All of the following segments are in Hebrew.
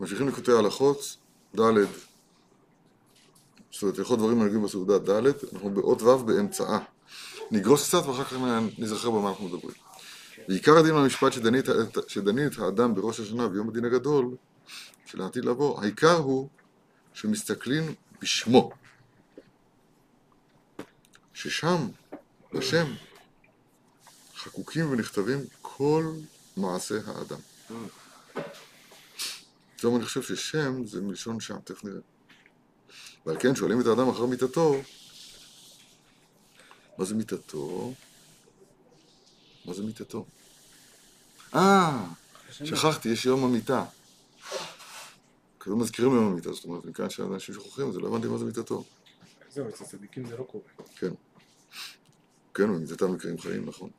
ממשיכים לקוטי ההלכות, ד', זאת אומרת, הלכות דברים הנוגעים בסעודה ד', אנחנו באות ו' באמצעה. נגרוס קצת ואחר כך נזכר במה אנחנו מדברים. ועיקר הדין במשפט שדנים את האדם בראש השנה ביום הדין הגדול, של העתיד לבוא, העיקר הוא שמסתכלים בשמו. ששם, בשם, חקוקים ונכתבים כל מעשה האדם. פתאום אני חושב ששם זה מלשון שם, תכף נראה. ועל כן שואלים את האדם אחר מיתתו, מה זה מיתתו? מה זה מיתתו? אה, שכחתי, יש יום המיטה. כזה מזכירים יום המיטה, זאת אומרת, מכאן שאנשים שוכחים את זה, לא הבנתי מה זה מיתתו. זהו, אצל צדיקים זה לא קורה. כן. כן, במיתתם מקרים חיים, נכון.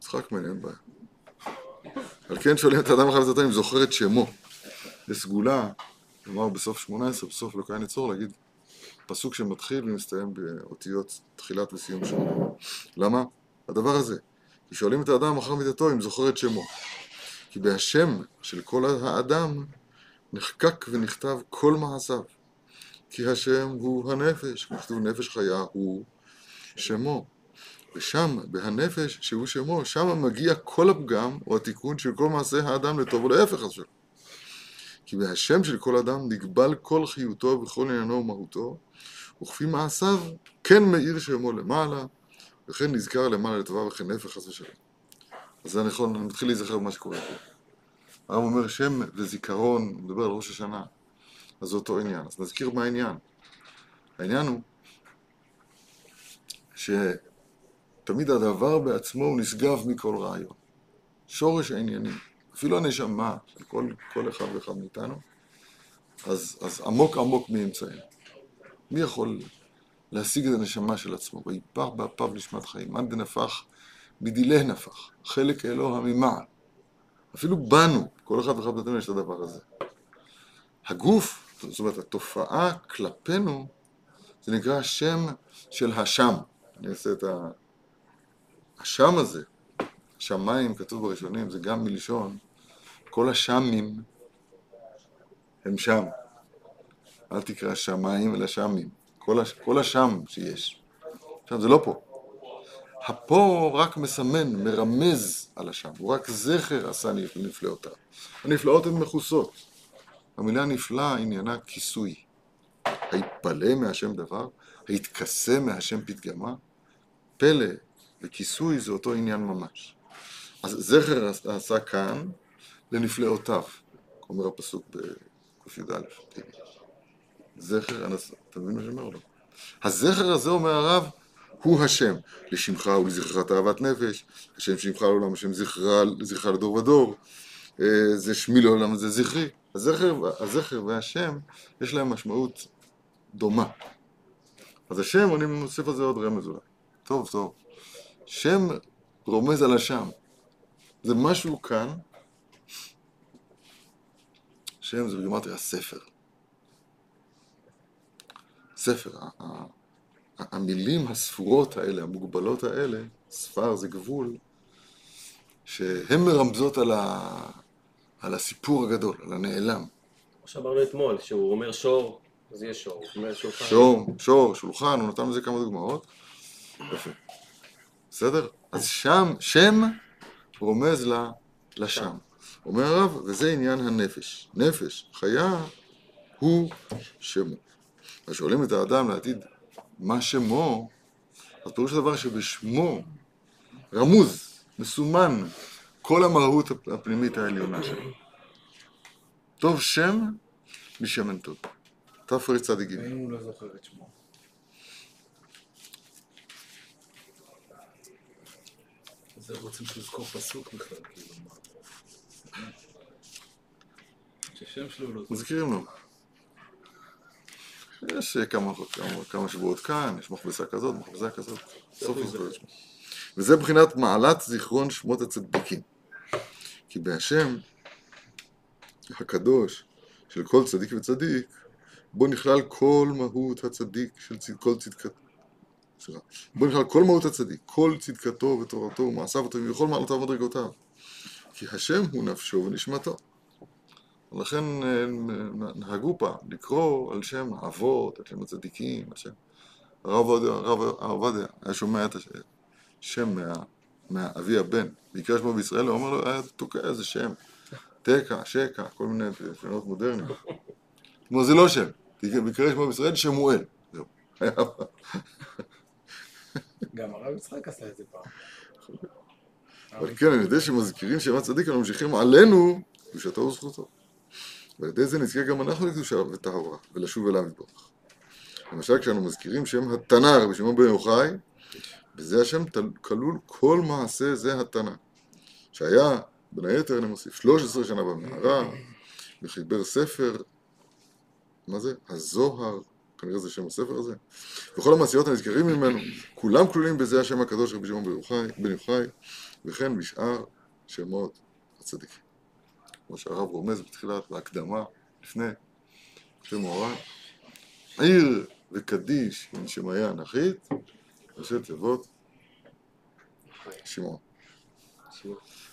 צחק ממני, אין בעיה. על כן שואלים את האדם אחר מיתתו אם זוכר את שמו. לסגולה, כלומר בסוף 18, בסוף לא קיים יצור, להגיד פסוק שמתחיל ומסתיים באותיות תחילת וסיום שמו. למה? הדבר הזה. כי שואלים את האדם אחר מיתתו אם זוכר את שמו. כי בהשם של כל האדם נחקק ונכתב כל מעשיו. כי השם הוא הנפש, כתוב נפש חיה הוא שמו. ושם, בהנפש, שהוא שמו, שם מגיע כל הפגם או התיקון של כל מעשה האדם לטוב ולהפך שלו. כי בהשם של כל אדם נגבל כל חיותו וכל עניינו ומהותו, וכפי מעשיו כן מאיר שמו למעלה, וכן נזכר למעלה לטובה וכן נפח חס ושלום. אז זה נכון, אני מתחיל להיזכר במה שקורה פה. הרב אומר שם וזיכרון, הוא מדבר על ראש השנה, אז זה אותו עניין. אז נזכיר מה העניין. העניין הוא שתמיד הדבר בעצמו הוא נשגב מכל רעיון. שורש העניינים, אפילו הנשמה של כל, כל אחד ואחד מאיתנו, אז, אז עמוק עמוק מאמצענו. מי יכול להשיג את הנשמה של עצמו? ויפח באפיו נשמת חיים, מאן דנפח בדילי נפח, חלק אלוה ממעל. אפילו בנו, כל אחד ואחד מאיתנו יש את הדבר הזה. הגוף, זאת אומרת, התופעה כלפינו, זה נקרא השם של השם. אני אעשה את ה... השם הזה, שמיים, כתוב בראשונים, זה גם מלשון, כל השמים הם שם. אל תקרא שמיים אלא שמים. כל, הש... כל השם שיש. עכשיו, זה לא פה. הפה רק מסמן, מרמז על השם, הוא רק זכר עשה נפלאותיו. הנפלאות הן מכוסות. המילה נפלא עניינה כיסוי. היפלא מהשם דבר, היתכסה מהשם פתגמה, פלא וכיסוי זה אותו עניין ממש. אז זכר עשה כאן לנפלאותיו, אומר הפסוק בק"יא. זכר, אתה מבין מה שאומר לו? הזכר הזה, אומר הרב, הוא השם, לשמך ולזכרך תאוות נפש, השם שמך לעולם, השם זכרה לדור ודור, זה שמי לעולם, זה זכרי. הזכר, הזכר והשם, יש להם משמעות דומה. אז השם, אני מוסיף על זה עוד רמז אולי. טוב, טוב. שם רומז על השם. זה משהו כאן, שם זה בגימטריה ספר. ספר, המילים הספורות האלה, המוגבלות האלה, ספר זה גבול, שהן מרמזות על, ה... על הסיפור הגדול, על הנעלם. כמו שאמרנו אתמול, שהוא אומר שור, אז יהיה שור. שור, שור, שולחן, הוא נתן לזה כמה דוגמאות. יפה. בסדר? אז שם, שם רומז לה, לשם. אומר הרב, וזה עניין הנפש. נפש, חיה, הוא שמו. אז שואלים את האדם לעתיד מה שמו, אז פירוש הדבר שבשמו רמוז, מסומן, כל המהות הפנימית העליונה שלו. טוב שם משמן טוב. תרצ"ג. ואם הוא לא זוכר את שמו. זה רוצים שיזכור פסוק בכלל, כאילו, מה? ששם שלו לא... מזכירים לו. יש כמה, כמה, כמה שבועות כאן, יש מכבסה כזאת, מכבסה כזאת, סוף לזכור את שמו. וזה מבחינת מעלת זיכרון שמות הצדיקים. כי בהשם הקדוש של כל צדיק וצדיק, בו נכלל כל מהות הצדיק של. כל צדקתו. סליחה. בו נכלל כל מהות הצדיק, כל צדקתו ותורתו ומעשיו הטובים וכל מעלותיו ומדרגותיו. כי השם הוא נפשו ונשמתו. לכן אה, נהגו פעם לקרוא על שם האבות, על שם הצדיקים, על שם... הרב עובדיה, היה שומע את השם מה, מאבי הבן, ביקר שמו בישראל, הוא אומר לו, היה תוקע איזה שם, תקע, שקע, כל מיני שמות מודרניים. כלומר זה לא שם, ביקר שמו בישראל שמואל. זהו. גם הרב יצחק עשה את זה פעם. אבל כן, אני יודע שמזכירים שם הצדיק, אנחנו ממשיכים עלינו קדושתו וזכותו. ועל ידי זה נזכה גם אנחנו לקדושה וטהרה, ולשוב אליו יתברך. למשל, כשאנו מזכירים שם התנא, רבי שמעון בן יוחאי, בזה השם כלול כל מעשה זה התנא, שהיה, בין היתר אני מוסיף, 13 שנה במערה, וחיבר ספר, מה זה? הזוהר, כנראה זה שם הספר הזה, וכל המעשיות הנזכרים ממנו, כולם כלולים בזה השם הקדוש רבי שמעון בן יוחאי, וכן בשאר שמות הצדיקים. כמו שהרב רומז בתחילת, בהקדמה, לפני, שם מורה, עיר וקדיש עם שמעיה אנכית, ראשי תיבות. שמעון.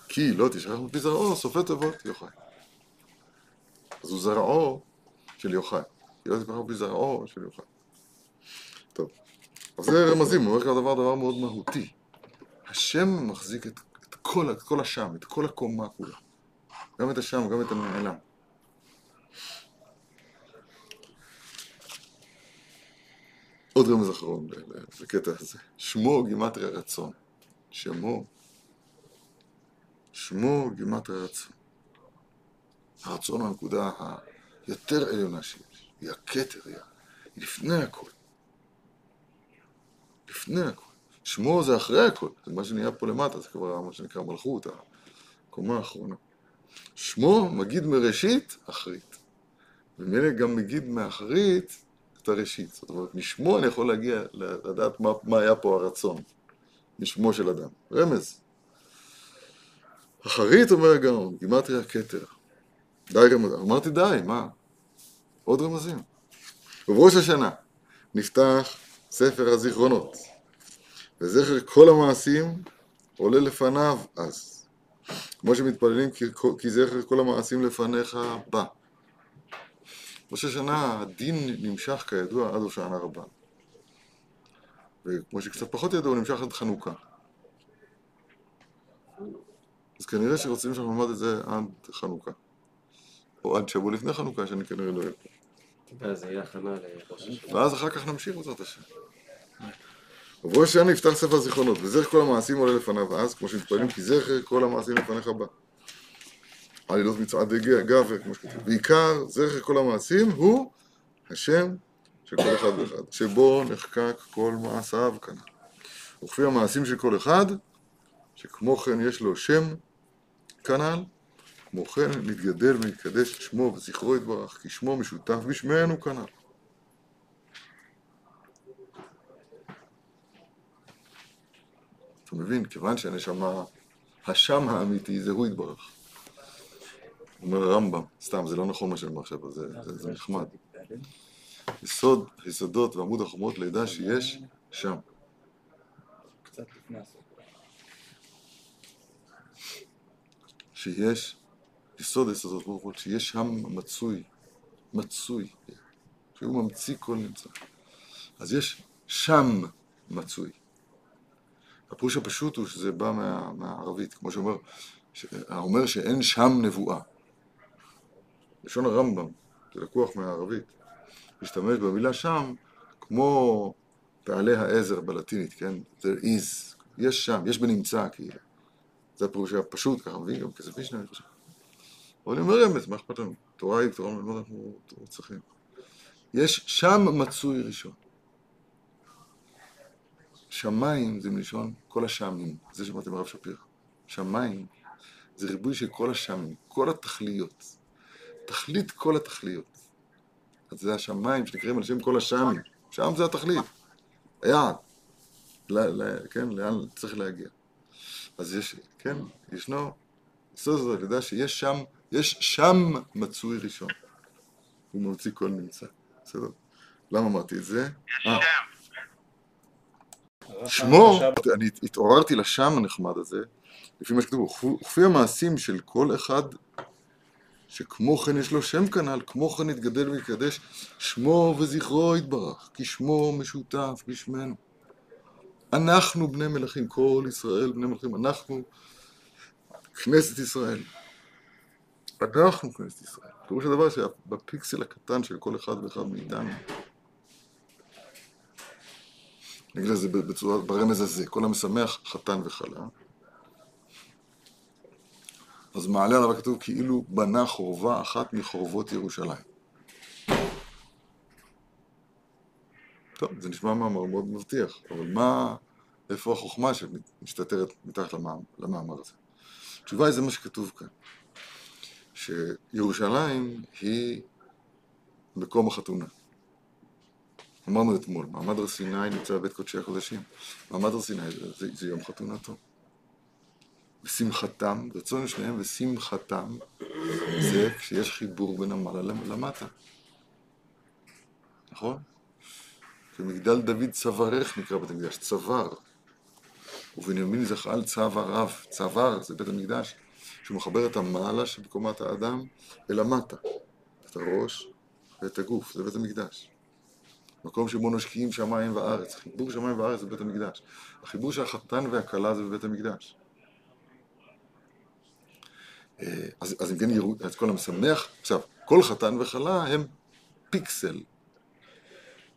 כי לא תשכח מפי זרעו, סופי תיבות יוחאי. אז הוא זרעו של יוחאי. כי לא תשכח מפי זרעו של יוחאי. טוב, אז זה רמזים, הוא אומר כאן דבר דבר מאוד מהותי. השם מחזיק את, את, כל, את כל השם, את כל הקומה כולה. גם את השם, גם את הנעלם. עוד רמז אחרון לקטע הזה. שמו גימטריה רצון. שמו, שמו גימטריה רצון. הרצון הוא הנקודה היותר עליונה שיש. היא הכתר, היא לפני הכל. לפני הכל. שמו זה אחרי הכל. זה מה שנהיה פה למטה, זה כבר מה שנקרא מלכות, הקומה האחרונה. שמו מגיד מראשית, אחרית. וממילא גם מגיד מאחרית את הראשית. זאת אומרת, משמו אני יכול להגיע, לדעת מה, מה היה פה הרצון. משמו של אדם. רמז. אחרית אומר הגאון, גימטריה כתר. די רמז, אמרתי די, מה? עוד רמזים. ובראש השנה נפתח ספר הזיכרונות, וזכר כל המעשים עולה לפניו אז. כמו שמתפללים כי, כי זכר כל המעשים לפניך בא. ראש השנה הדין נמשך כידוע עד הושענא רבה. וכמו שקצת פחות ידוע, הוא נמשך עד חנוכה. אז כנראה שרוצים שאנחנו נלמד את זה עד חנוכה. או עד שבוע לפני חנוכה, שאני כנראה לא אהיה פה. ואז זה יהיה הכנה לראש השנה. ואז אחר כך נמשיך בעזרת השם. ובראש השנה נפתח ספר זיכרונות, וזכר כל המעשים עולה לפניו אז, כמו שמתפללים, כי זכר כל המעשים לפניך בא. עלילות מצעד גבר, כמו שכתוב. בעיקר, זכר כל המעשים הוא השם של כל אחד ואחד, שבו נחקק כל מעשיו כאן. וכפי המעשים של כל אחד, שכמו כן יש לו שם כנ"ל, כמו כן נתגדל ונתקדש שמו וזכרו יתברך, כי שמו משותף בשמנו כנ"ל. אתה מבין? כיוון שהנשמה, השם האמיתי זה הוא יתברך. אומר הרמב"ם, סתם, זה לא נכון מה שאני אומר עכשיו, זה, זה, זה נחמד. יסוד, יסודות ועמוד החומות לידע שיש שם. קצת לפני הסוף. שיש יסוד היסודות ברוך הוא, שיש שם מצוי, מצוי, שהוא ממציא כל נמצא. אז יש שם מצוי. הפירוש הפשוט הוא שזה בא מה, מהערבית, כמו שאומר, האומר שאין שם נבואה. לשון הרמב"ם, זה לקוח מהערבית, משתמש במילה שם כמו פעלי העזר בלטינית, כן? there is, יש שם, יש בנמצא, כאילו. זה הפירוש הפשוט, ככה מבין גם כסף משנה, אני חושב. אבל אני אומר אמת, מה אכפת לנו? תורה היא תורה, מה אנחנו צריכים? יש שם מצוי ראשון. שמיים זה מלשון כל השמים, זה שמעתם הרב שפירא. שמיים זה ריבוי של כל השמים, כל התכליות. תכלית כל התכליות. אז זה השמיים שנקראים על שם כל השמים. שם זה התכלית. היעד. ל- ל- כן, לאן צריך להגיע. אז יש, כן, ישנו, הזה, לדעת שיש שם, יש שם מצוי ראשון. הוא ממציא כל נמצא. בסדר? למה אמרתי את זה? אה, שמו, אני התעוררתי לשם הנחמד הזה, לפי מה שכתוב, וכפי המעשים של כל אחד שכמו כן יש לו שם כנ"ל, כמו כן יתגדל ויקדש שמו וזכרו יתברך, כי שמו משותף בשמנו. אנחנו בני מלכים, כל ישראל בני מלכים, אנחנו כנסת ישראל. אנחנו כנסת ישראל. פירוש הדבר שבפיקסל הקטן של כל אחד ואחד מאיתנו, נגיד לזה בצורה, ברמז הזה, כל המשמח חתן וכלה, אז מעלה עליו הכתוב כאילו בנה חורבה אחת מחורבות ירושלים. טוב, זה נשמע מאמר מאוד מבטיח, אבל מה, איפה החוכמה שמסתתרת מתחת למאמר הזה? התשובה היא זה מה שכתוב כאן, שירושלים היא מקום החתונה. אמרנו אתמול, מעמד הר סיני נמצא בבית קודשי הקודשים. מעמד הר סיני זה, זה יום חתונתו. ושמחתם, רצון שניהם ושמחתם, זה כשיש חיבור בין המעלה למטה. נכון? ומגדל דוד צווארך נקרא בית המקדש, צוואר. ובנימין זחל צוואריו, צוואר זה בית המקדש, שהוא מחבר את המעלה שבקומת האדם אל המטה, את הראש ואת הגוף, זה בית המקדש. מקום שבו נושקים שמיים וארץ, חיבור שמיים וארץ זה בית המקדש. החיבור של החתן והכלה זה בבית המקדש. אה, אז, אז אם כן יראו את כל המשמח, עכשיו, כל חתן וכלה הם פיקסל.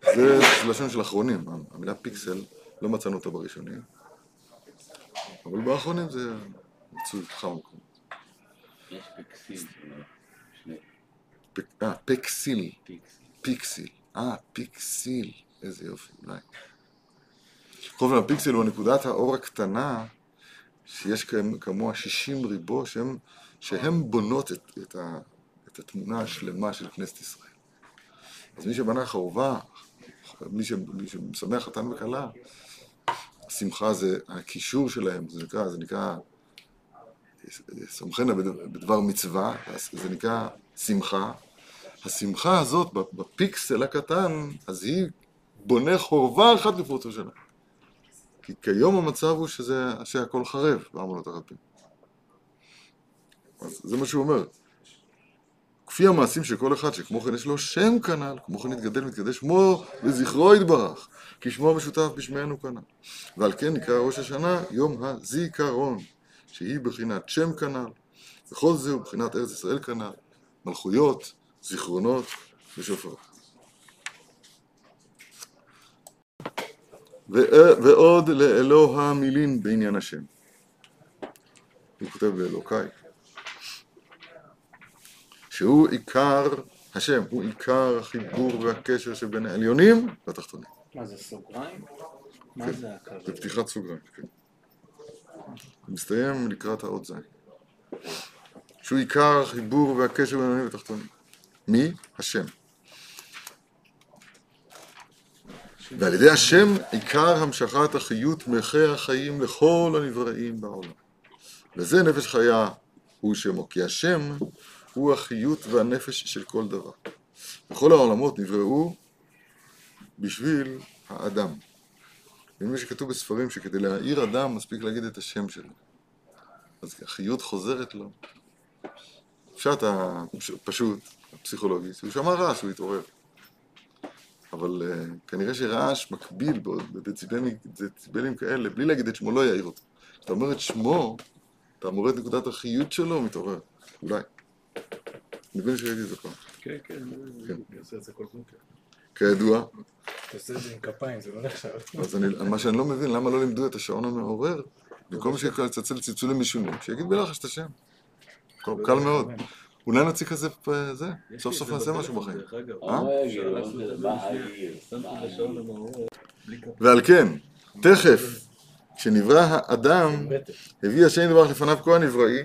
זה לשון של אחרונים, המילה פיקסל, לא מצאנו אותה בראשונים, אבל באחרונים זה מצוי מקומות. יש פקסיל, שני אה, פקסיל, פיקסיל. אה, פיקסיל, איזה יופי, אולי. בכל אופן, הפיקסל הוא נקודת האור הקטנה שיש כמוה 60 ריבו שהם, שהם בונות את, את, ה, את התמונה השלמה של כנסת ישראל. אז מי שבנה חורבה, מי, ש, מי שמשמח חתן וכלה, השמחה זה הקישור שלהם, זה נקרא, זה נקרא סומכנה בדבר מצווה, זה נקרא שמחה. השמחה הזאת בפיקסל הקטן, אז היא בונה חורבה אחת לפרוץ השנה. כי כיום המצב הוא שזה, שהכל חרב בארמונות הרבים. אז זה מה שהוא אומר. כפי המעשים של כל אחד, שכמו כן יש לו שם כנ"ל, כמו כן יתגדל ויתקדש שמו וזכרו יתברך, כי שמו המשותף בשמנו כנ"ל. ועל כן נקרא ראש השנה יום הזיכרון, שהיא בחינת שם כנ"ל, וכל זה הוא בחינת ארץ ישראל כנ"ל, מלכויות, זיכרונות ושופרות. ועוד לאלוה מילים בעניין השם. הוא כותב באלוקיי. שהוא עיקר השם, הוא עיקר החיבור והקשר שבין העליונים והתחתונים. מה זה סוגריים? מה כן. זה הקו? זה פתיחת סוגריים, כן. מסתיים לקראת האות ז'. שהוא עיקר החיבור והקשר בין העליונים והתחתונים. מי? השם. ועל ידי השם עיקר המשכת החיות מלכי החיים לכל הנבראים בעולם. וזה נפש חיה הוא שמו, כי השם הוא החיות והנפש של כל דבר. וכל העולמות נבראו בשביל האדם. נדמה שכתוב בספרים שכדי להעיר אדם מספיק להגיד את השם שלו. אז החיות חוזרת לו. פשט הפשוט, הפסיכולוגי, שהוא שמע רעש, הוא התעורר. אבל uh, כנראה שרעש מקביל בדציבלים, בדציבלים כאלה, בלי להגיד את שמו, לא יעיר אותו. כשאתה אומר את שמו, אתה מורד נקודת החיות שלו, הוא מתעורר. אולי. נדמה לי שראיתי את זה פעם. כן, כן, כן. אני עושה את זה כל בוקר. כידוע, אתה עושה את זה עם כפיים, זה לא נחשב. אז אני, מה שאני לא מבין, למה לא לימדו את השעון המעורר? במקום שיצלצל צלצולים משונים, שיגיד בלחש את השם. קל קל מאוד. אולי נוציא כזה, אה, זה, סוף סוף נעשה משהו בחיים. אה? כפיים. ועל כן, תכף, כשנברא האדם, הביא השם יתברך לפניו כה הנבראי,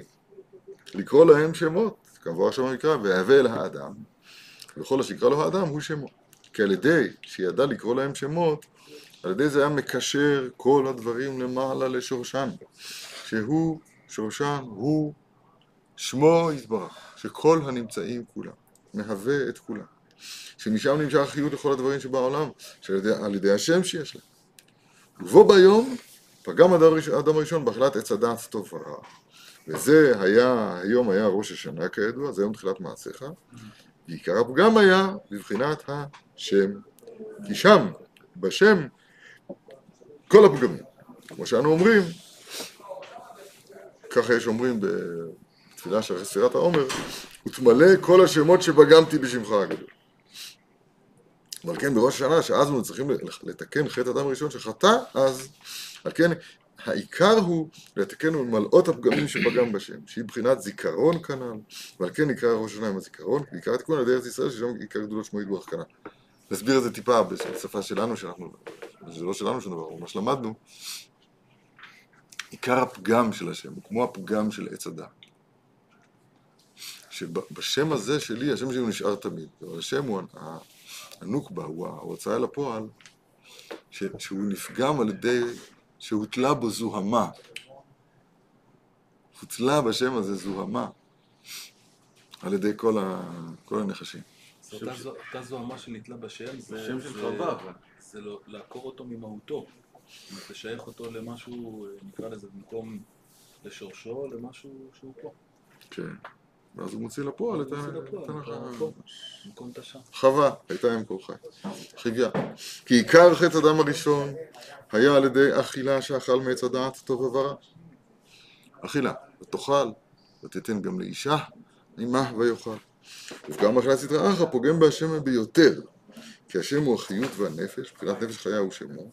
לקרוא להם שמות, כמבואר שם המקרא, ויהווה אל האדם, וכל השיקרא לו האדם הוא שמו. כי על ידי שידע לקרוא להם שמות, על ידי זה היה מקשר כל הדברים למעלה לשורשם, שהוא, שורשם, הוא שמו יתברך, שכל הנמצאים כולם, מהווה את כולם. שמשם נמשך החיות לכל הדברים שבעולם, שעל ידי, ידי השם שיש להם. ובו ביום פגם האדם הראשון- בהחלט עץ הדעת טוב ורע. וזה היה, היום היה ראש השנה כידוע, זה יום תחילת מעשיך, ועיקר הפגם היה בבחינת השם. כי שם, בשם, כל הפגמים. כמו שאנו אומרים, ככה יש אומרים בתפילה של אחרי ספירת העומר, ותמלא כל השמות שפגמתי בשמך הגדול. ועל כן בראש השנה, שאז אנחנו צריכים לתקן חטא אדם הראשון שחטא, אז על כן העיקר הוא לתקן ולמלאות הפגמים שפגם בשם, שהיא בחינת זיכרון כנ"ל, ועל כן נקרא ראש השנה עם הזיכרון, כי עיקר התיקון על ידי ארץ ישראל, ששם עיקר גדולות שמו ידברך כנ"ל. נסביר את זה טיפה בשפה שלנו, שאנחנו, זה לא שלנו שום דבר, מה שלמדנו. עיקר הפגם של השם הוא כמו הפגם של עץ הדת. שבשם הזה שלי, השם שלי הוא נשאר תמיד, אבל השם הוא הנוקבה, הוא ההוצאה ש, שהוא נפגם על ידי שהוטלה בו זוהמה. הוטלה בשם הזה זוהמה על ידי כל, ה, כל הנחשים. אז אותה זו- אותה זוהמה שנתלה בשם, זה שם של זה- חווה, אבל. זה לא- לעקור אותו ממהותו. זאת אומרת, לשייך אותו למשהו, נקרא לזה במקום לשורשו, למשהו שהוא פה. כן. ואז הוא מוציא לפועל את ה- מוציא לפועל, את את ה- המקום. במקום תש"ע. חווה, הייתה אם כל חי. חיגיה. כי עיקר חטא אדם הראשון היה על ידי אכילה שאכל מעץ הדעת טוב ורע. אכילה, ותאכל, ותתן גם לאישה, עמה ויאכל. ופגם אכילת סדרה אחרא פוגם בהשם ביותר. כי השם הוא החיות והנפש, מבחינת נפש חיה הוא שמו,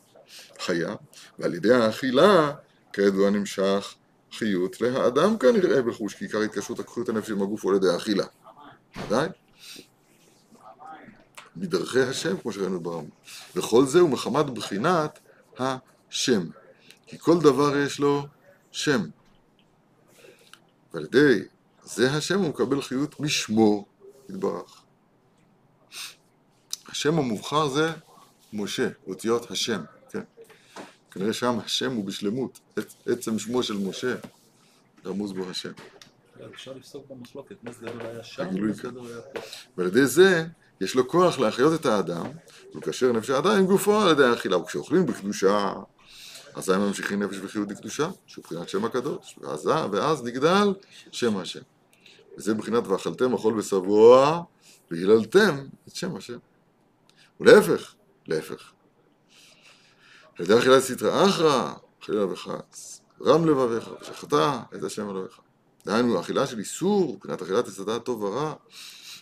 חיה, ועל ידי האכילה, כידוע נמשך חיות להאדם כנראה בחוש, כי עיקר התקשרות את הנפש עם הגוף הוא על ידי האכילה. ודאי. מדרכי השם, כמו שראינו ברמב"ם. וכל זה הוא מחמת בחינת השם. כי כל דבר יש לו שם. ועל ידי זה השם הוא מקבל חיות משמו יתברך. השם המובחר זה משה, אותיות השם? כנראה שם השם הוא בשלמות, עצ- עצם שמו של משה, רמוז בו השם. אפשר לפסוק במחלוקת, מה זה היה שם, מה זה. היה פה. ועל ידי זה יש לו כוח להחיות את האדם ולקשר נפש האדם עם גופו על ידי האכילה. וכשאוכלים בקדושה, אזי ממשיכים נפש וחיות לקדושה, שהוא בחינת שם הקדוש, ואז, ואז נגדל שם השם. וזה בחינת ואכלתם אכול ושבוע והיללתם את שם השם. ולהפך, להפך. ידי אכילת סטרא אחרא, חלילה וחס, רם לבביך, ושחטא את השם אלוהיך. דהיינו, אכילה של איסור, מבחינת אכילת הדעת טוב ורע,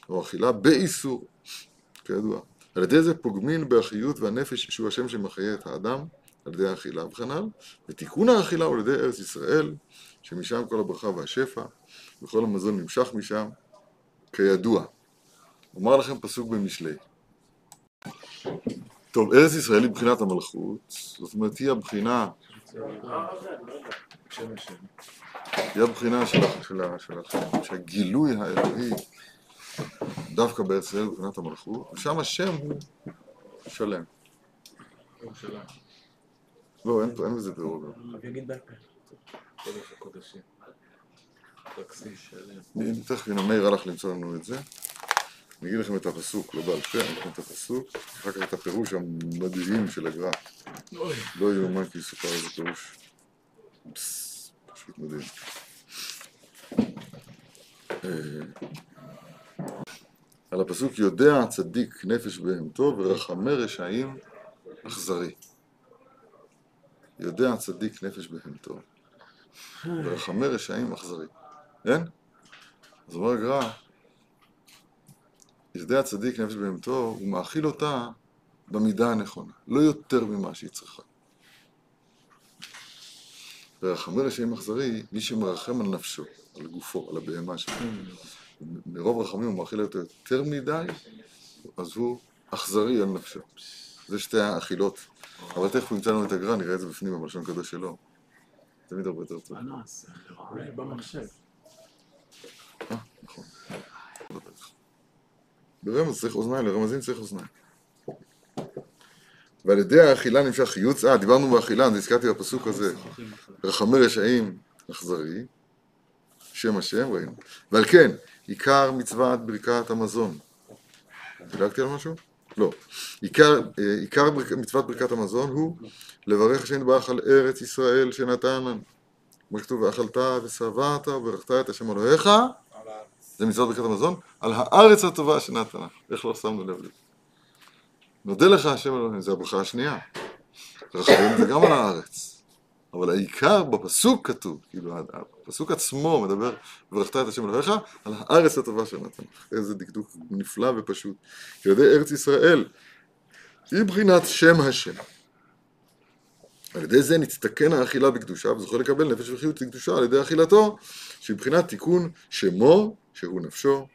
או אכילה באיסור, כידוע. על ידי זה פוגמין באחיות והנפש שהוא השם שמחיה את האדם, על ידי האכילה וכנ"ל, ותיקון האכילה הוא על ידי ארץ ישראל, שמשם כל הברכה והשפע, וכל המזון נמשך משם, כידוע. אומר לכם פסוק במשלי. טוב, ארץ ישראל היא בחינת המלכות, זאת אומרת היא הבחינה. היא הבחינה של, הגילוי האלוהי דווקא בארץ ישראל בבחינת המלכות, ושם השם הוא שלם. לא, אין, פה- אין בזה בירור. בעל פה. תכף מאיר הלך למצוא לנו את זה. אני אגיד לכם את הפסוק, לא בעל פה, אני אגיד לכם את הפסוק, אחר כך את הפירוש המדהים של הגר"א. לא יאומן כי יסופר איזה פירוש. פשוט מדהים. אה, על הפסוק יודע צדיק נפש בהמתו ורחמי רשעים אכזרי. יודע צדיק נפש בהמתו ורחמי רשעים אכזרי. כן? אז אומר הגר"א, יודע צדיק נפש בהמתו, הוא מאכיל אותה במידה הנכונה, לא יותר ממה שהיא צריכה. ורחמי רשעים אכזרי, מי שמרחם על נפשו, על גופו, על הבהמה שלו. מרוב רחמים הוא מאכיל אותו יותר מדי, אז הוא אכזרי על נפשו. זה שתי האכילות. אבל תכף הוא ימצא לנו את הגר"א, נראה את זה בפנים, בלשון קדוש שלו. תמיד הרבה יותר טוב. אנס. במחשב. אה, נכון. ברמז צריך אוזניים, לרמזים צריך אוזניים. ועל ידי האכילה נמשך חיוץ, אה, דיברנו באכילה, אז הזכרתי בפסוק הזה, רחמי רשעים אכזרי, שם השם, ראינו. ועל כן, עיקר מצוות ברכת המזון. דילגתי על משהו? לא. עיקר, אה, עיקר ברכ... מצוות ברכת המזון הוא לברך השם יתברך על ארץ ישראל שנתן לנו. כמו שכתוב, ואכלת ושבעת וברכת את השם אלוהיך. זה מצוות ברכת המזון, על הארץ הטובה שנתנה. איך לא שמנו לב לזה? נודה לך השם אלוהים, זה הברכה השנייה. רחבים זה גם על הארץ. אבל העיקר בפסוק כתוב, כאילו הפסוק עצמו מדבר, וברכת את השם אלוהיך, על הארץ הטובה שנתן. איזה דקדוק נפלא ופשוט. ילדי ארץ ישראל, היא בחינת שם השם. על ידי זה נצטכן האכילה בקדושה וזוכה לקבל נפש וחיות לקדושה על ידי אכילתו שהיא בחינת תיקון שמו שהוא נפשו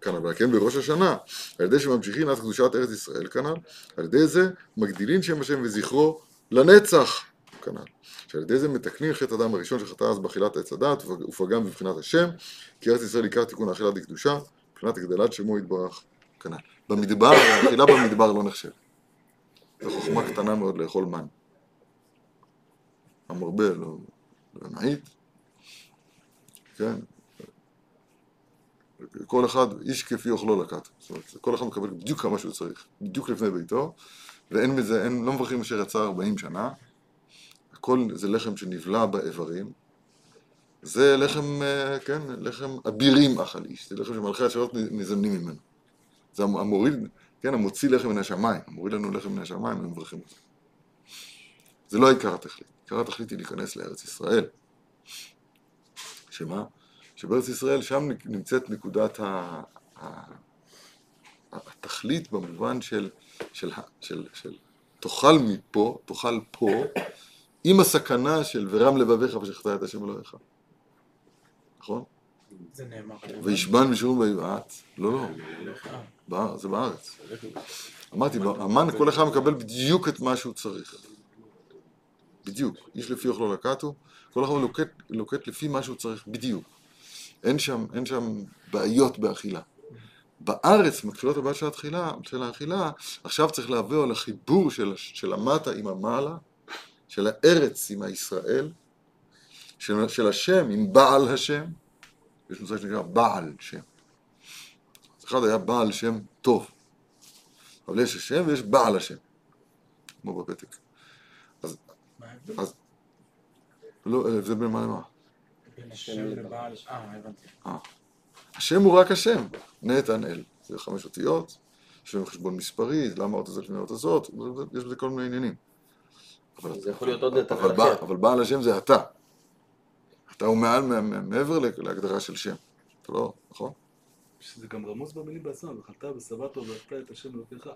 כנ"ל. כן בראש השנה על ידי שממשיכין עד קדושת ארץ ישראל כנ"ל. על ידי זה מגדילין שם השם וזכרו לנצח כנ"ל. שעל ידי זה מתקנין חטא אדם הראשון שחטא אז באכילת עץ הדת ופגם בבחינת השם כי ארץ ישראל עיקר תיקון האכילה לקדושה מבחינת הגדלת שמו יתברך כנ"ל. במדבר, האכילה במדבר לא נחשבת. זו חוכמה קטנה מאוד לאכול מן. המרבה לא, לא נעיט, כן? כל אחד, איש כפי אוכלו לקט. זאת אומרת, כל אחד מקבל בדיוק כמה שהוא צריך, בדיוק לפני ביתו, ואין בזה, אין, לא מברכים אשר יצא 40 שנה. הכל זה לחם שנבלע באיברים. זה לחם, אה, כן, לחם אבירים אכל איש, זה לחם שמלכי השעות נזמנים ממנו. זה המוריד, כן, המוציא לחם מן השמיים, המוריד לנו לחם מן השמיים, הם מברכים אותו. זה לא עיקר התכלית. עיקר התכלית היא להיכנס לארץ ישראל. שמה? שבארץ ישראל שם נמצאת נקודת ה... ה... התכלית במובן של, של, של, של תאכל מפה, תאכל פה, עם הסכנה של ורם לבביך ושחטא את השם אלוהיך. נכון? זה נאמר. וישבן משום ויבעט. לא, לא, זה בארץ. אמרתי, המן כל אחד מקבל בדיוק את מה שהוא צריך. בדיוק. איש לפי אוכלו לקטו, כל אחד לוקט, לוקט לפי מה שהוא צריך בדיוק. אין שם, אין שם בעיות באכילה. בארץ, מתחילות הבעיות של האכילה, של האכילה, עכשיו צריך להביא על החיבור של, של המטה עם המעלה, של הארץ עם הישראל, של, של השם עם בעל השם, יש מושג שנקרא בעל שם. אחד היה בעל שם טוב, אבל יש השם ויש בעל השם, כמו בפתק. ההבדל? אז לא, ההבדל בין מה למה? בין השם לבעל... אה, הבנתי. השם הוא רק השם, נתנאל. זה חמש אותיות, יש לנו חשבון מספרי, למה האות הזאת לאות הזאת, יש בזה כל מיני עניינים. אבל, זה יכול להיות עוד נתנאל אבל. בע- אבל בעל השם זה אתה. אתה הוא מעל, מעבר לה- להגדרה של שם. אתה לא, נכון? שזה גם רמוז במילים בעצמם, וחלת ושבעת וברכת את השם אלוקיך,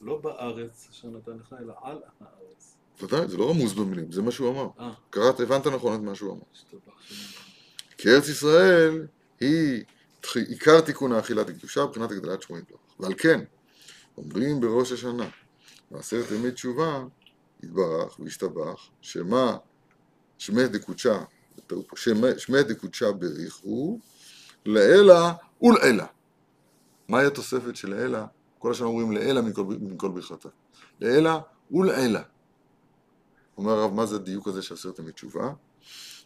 לא בארץ אשר נתן לך, אלא על הארץ. ודאי, זה לא רמוז במילים, זה מה שהוא אמר. אה, קראת, הבנת נכון את מה שהוא אמר. כי ארץ ישראל היא עיקר תיקון האכילה לקדושה מבחינת הגדלת שמו יתברך. ועל כן, אומרים בראש השנה, בעשרת ימי תשובה, יתברך וישתבח, שמה שמי דקודשה, שמי- שמי דקודשה בריחו, לעילה ולעילה. מהי התוספת של לעילה? כל השנה אומרים לעילה מכל, מכל ברכתה. לעילה ולעילה. אומר הרב, מה זה הדיוק הזה של עשרת ימי תשובה?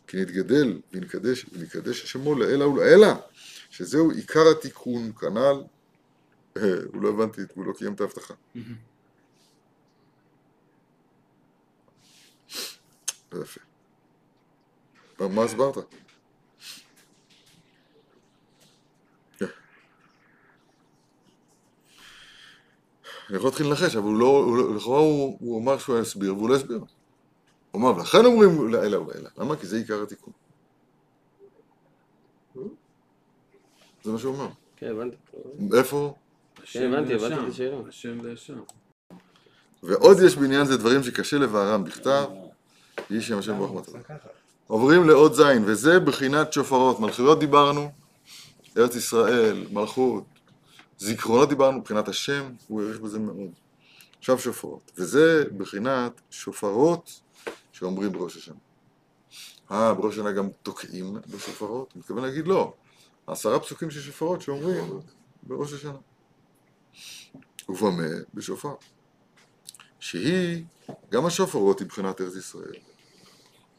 כי נתגדל ונקדש, ונקדש שמו לעילא ולעילא, שזהו עיקר התיקון, כנ"ל, אה, הוא לא הבנתי, הוא לא קיים את ההבטחה. לא יפה. מה- הסברת? כן. אני יכול להתחיל לנחש, אבל הוא לא, לא- לכאורה הוא, הוא אמר שהוא יסביר, והוא לא הסביר. הוא אמר, ולכן אומרים לעילא ולעילא. למה? כי זה עיקר התיקון. זה מה שהוא אמר. כן, הבנתי. איפה? השם הבנתי, והשם. הבנתי את השאלה. השם והשם. ועוד יש בעניין זה דברים שקשה לבארם בכתב, יהי שם השם ברוך מטרה. עוברים לעוד זין, וזה בחינת שופרות. מלכויות דיברנו, ארץ ישראל, מלכות, זיכרונות דיברנו, מבחינת השם, הוא העריך בזה מאוד. עכשיו שופרות, וזה בחינת שופרות שאומרים בראש השנה. אה, בראש השנה גם תוקעים בשופרות? אני מתכוון להגיד לא. עשרה פסוקים של שופרות שאומרים בראש השנה. ובמה בשופר. שהיא, גם השופרות היא בחינת ארץ ישראל.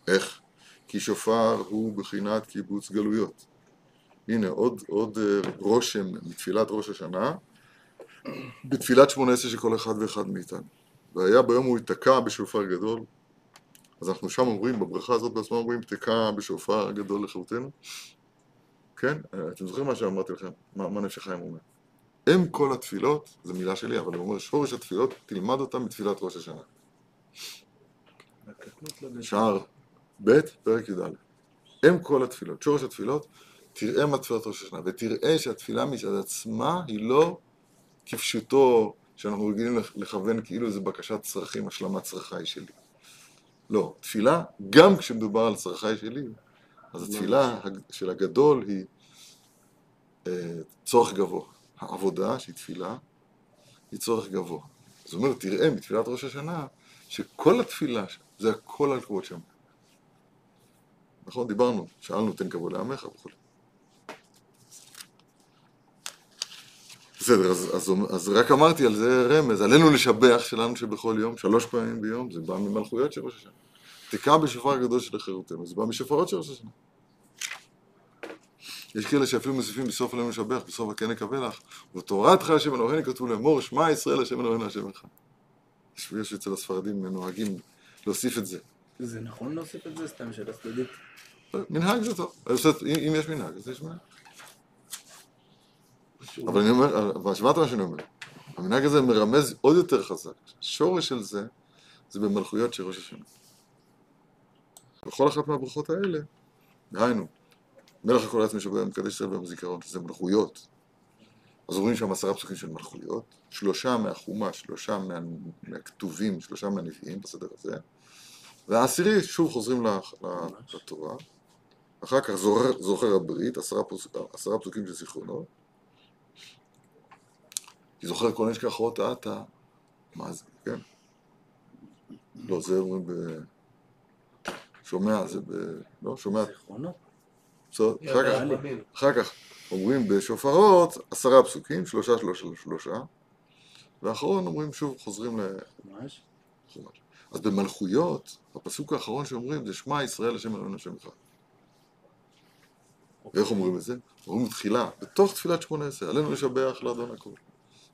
איך? כי שופר הוא בחינת קיבוץ גלויות. הנה עוד, עוד אה, רושם מתפילת ראש השנה, בתפילת שמונה עשרה של כל אחד ואחד מאיתנו. והיה ביום הוא ייתקע בשופר גדול, אז אנחנו שם אומרים, בברכה הזאת בעצמה אומרים, תקע בשופר גדול לחירותנו. כן? אה, אתם זוכרים מה שאמרתי לכם? מה, מה נפש החיים אומר? אם כל התפילות, זו מילה שלי, אבל הוא אומר, שורש התפילות, תלמד אותם בתפילת ראש השנה. שער ב', פרק י"א. אם כל התפילות, שורש התפילות, תראה מה תפילת ראש השנה, ותראה שהתפילה מצד עצמה היא לא כפשוטו שאנחנו רגילים לכ- לכוון כאילו זה בקשת צרכים, השלמת צרכיי שלי. לא, תפילה, גם כשמדובר על צרכיי שלי, אז התפילה של הגדול היא אה, צורך גבוה. העבודה, שהיא תפילה, היא צורך גבוה. זאת אומרת, תראה מתפילת ראש השנה, שכל התפילה, זה הכל על כבוד שם. נכון? דיברנו, שאלנו תן כבוד לעמך וכו'. בסדר, אז, אז, אז רק אמרתי על זה רמז, עלינו לשבח שלנו שבכל יום, שלוש פעמים ביום, זה בא ממלכויות של ראש השנה. תקע בשופר גדול של חירותנו, זה בא משופרות של ראש השנה. יש כאלה שאפילו מוסיפים בסוף עלינו לשבח, בסוף הכן נקווה לך, ובתורתך השם אלוהינו כתוב לאמור, שמע ישראל השם אלוהינו השם אחד. יש, אצל הספרדים נוהגים להוסיף את זה. זה נכון להוסיף את זה? סתם שאלה צדדית. מנהג זה טוב, אם יש מנהג, אז יש מנהג. אבל אני אומר, אבל שמעת מה שאני אומר, המנהג הזה מרמז עוד יותר חזק, השורש של זה, זה במלכויות של ראש השנה. בכל אחת מהברכות האלה, דהיינו, מלך הכל עצמי שבו מקדש ישראל ביום זיכרון, שזה מלכויות. אז רואים שם עשרה פסוקים של מלכויות, שלושה מהחומש, שלושה מה, מהכתובים, שלושה מהנביאים בסדר הזה, והעשירי שוב חוזרים ל- ל- לתורה, אחר כך זוכר, זוכר הברית, עשרה, פוס, עשרה פסוקים של זיכרונות, כי זוכר כל נשכח אות עתה, מה זה, כן? לא, זה אומרים ב... שומע, זה ב... לא, שומע, זיכרונות? אחר כך, אחר כך אומרים בשופרות עשרה פסוקים, שלושה, שלושה, שלושה, ואחרון אומרים שוב, חוזרים ממש? לחומש. אז במלכויות, הפסוק האחרון שאומרים זה שמע ישראל השם אלוהינו השם אחד. ואיך אומרים את זה? אומרים תחילה, בתוך תפילת שמונה עשרה, עלינו לשבח לאדון הכל.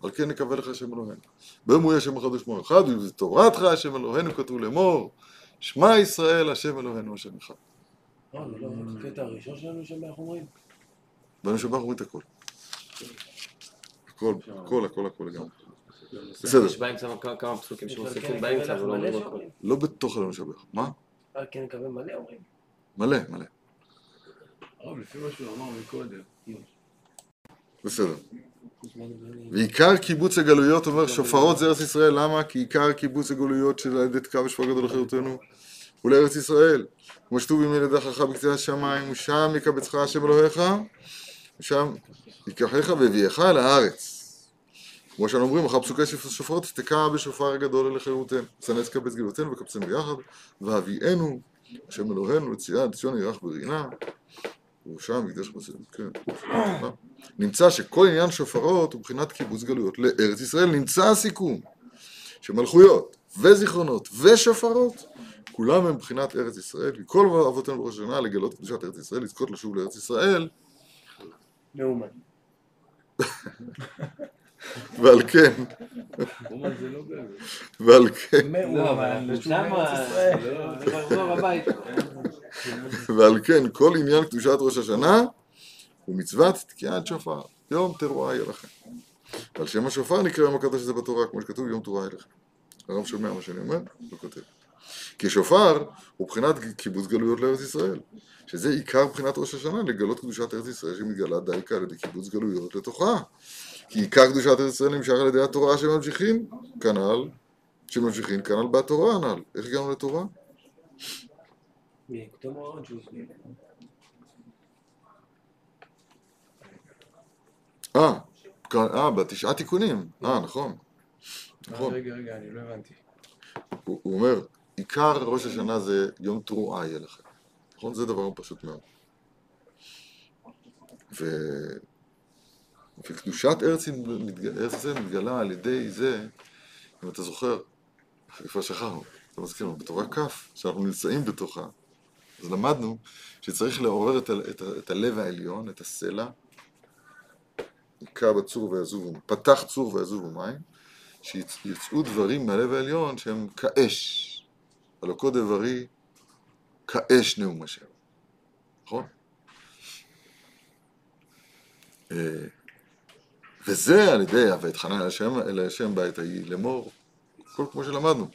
על כן נקווה לך השם אלוהינו. ביום הוא יהיה השם אחד ושמו אחד, ובתורתך השם אלוהינו כתוב לאמור, שמע ישראל השם אלוהינו השם אחד. לא, לא, לא, הקטע הראשון שלנו שם איך אומרים? ואני שבח אומרים את הכל. הכל, הכל, הכל, הכל לגמרי. בסדר, יש באמצע כמה- פסוקים יש שמוסיפים כן באמצע, אבל לא אומרים הכל. לא בתוך עלינו לשבח. מה? על כן נקווה מלא אומרים. מלא, מלא. הרב, לפי מה שהוא אמר מקודם, בסדר. ועיקר קיבוץ הגלויות אומר שופרות זה ארץ ישראל, למה? כי עיקר קיבוץ הגלויות של על ידי תקע בשופר גדול לחירותנו הוא לארץ ישראל. כמו שטוב עם ילד אחריך בקצה השמיים, ושם יקבצך השם אלוהיך, ושם ייקחך והביאך אל הארץ. כמו שאנו אומרים, אחר פסוקי שופרות, תקע בשופר גדול אל חירותנו. צנץ קבץ גלותנו וקבצנו ביחד, והביאנו, השם אלוהינו, לציון, ציון ירח ברינה, ובראשם מקדש חסד, כן. נמצא שכל עניין שופרות הוא מבחינת קיבוץ גלויות לארץ ישראל, נמצא הסיכום שמלכויות וזיכרונות ושופרות כולם הם מבחינת ארץ ישראל, כי כל אבותינו בראש השנה לגלות קדושת ארץ ישראל, לזכות לשוב לארץ ישראל, מאומן. ועל כן, לא. ועל כן, לא. לא. ועל כן כל עניין קדושת ראש השנה הוא מצוות תקיעת שופר, יום תרועה יהיה לכם. ועל שם השופר נקרא יום הקדוש הזה בתורה, כמו שכתוב יום תרועה יהיה לכם. הרב שומע מה שאני אומר? הוא כותב. כי שופר הוא בחינת קיבוץ גלויות לארץ ישראל, שזה עיקר בחינת ראש השנה, לגלות קדושת ארץ ישראל שמתגלה דייקה על ידי קיבוץ גלויות לתוכה. כי עיקר קדושת ארץ ישראל נמשך על ידי התורה שממשיכים, כנ"ל, שממשיכים כנ"ל בתורה הנ"ל. איך הגענו לתורה? אה, אה, בתשעה תיקונים. אה, נכון. נכון. רגע, רגע, אני לא הבנתי. הוא אומר, עיקר ראש השנה זה יום תרועה יהיה לכם. נכון? זה דבר פשוט מאוד. וקדושת ארץ, ישראל מתגלה על ידי זה, אם אתה זוכר, איפה שכחנו, אתה מזכיר לנו, בתורה כ', שאנחנו נמצאים בתוכה, אז למדנו שצריך לעורר את. את. את הלב העליון, את הסלע, היכה בצור ויזובו, פתח צור ויזובו מים, שיצאו דברים מהלב העליון שהם כאש. הלא כה דברי כאש נאום השם. נכון? וזה על ידי ואתחנן אל השם, אל השם בעת ההיא לאמור, הכל כמו שלמדנו.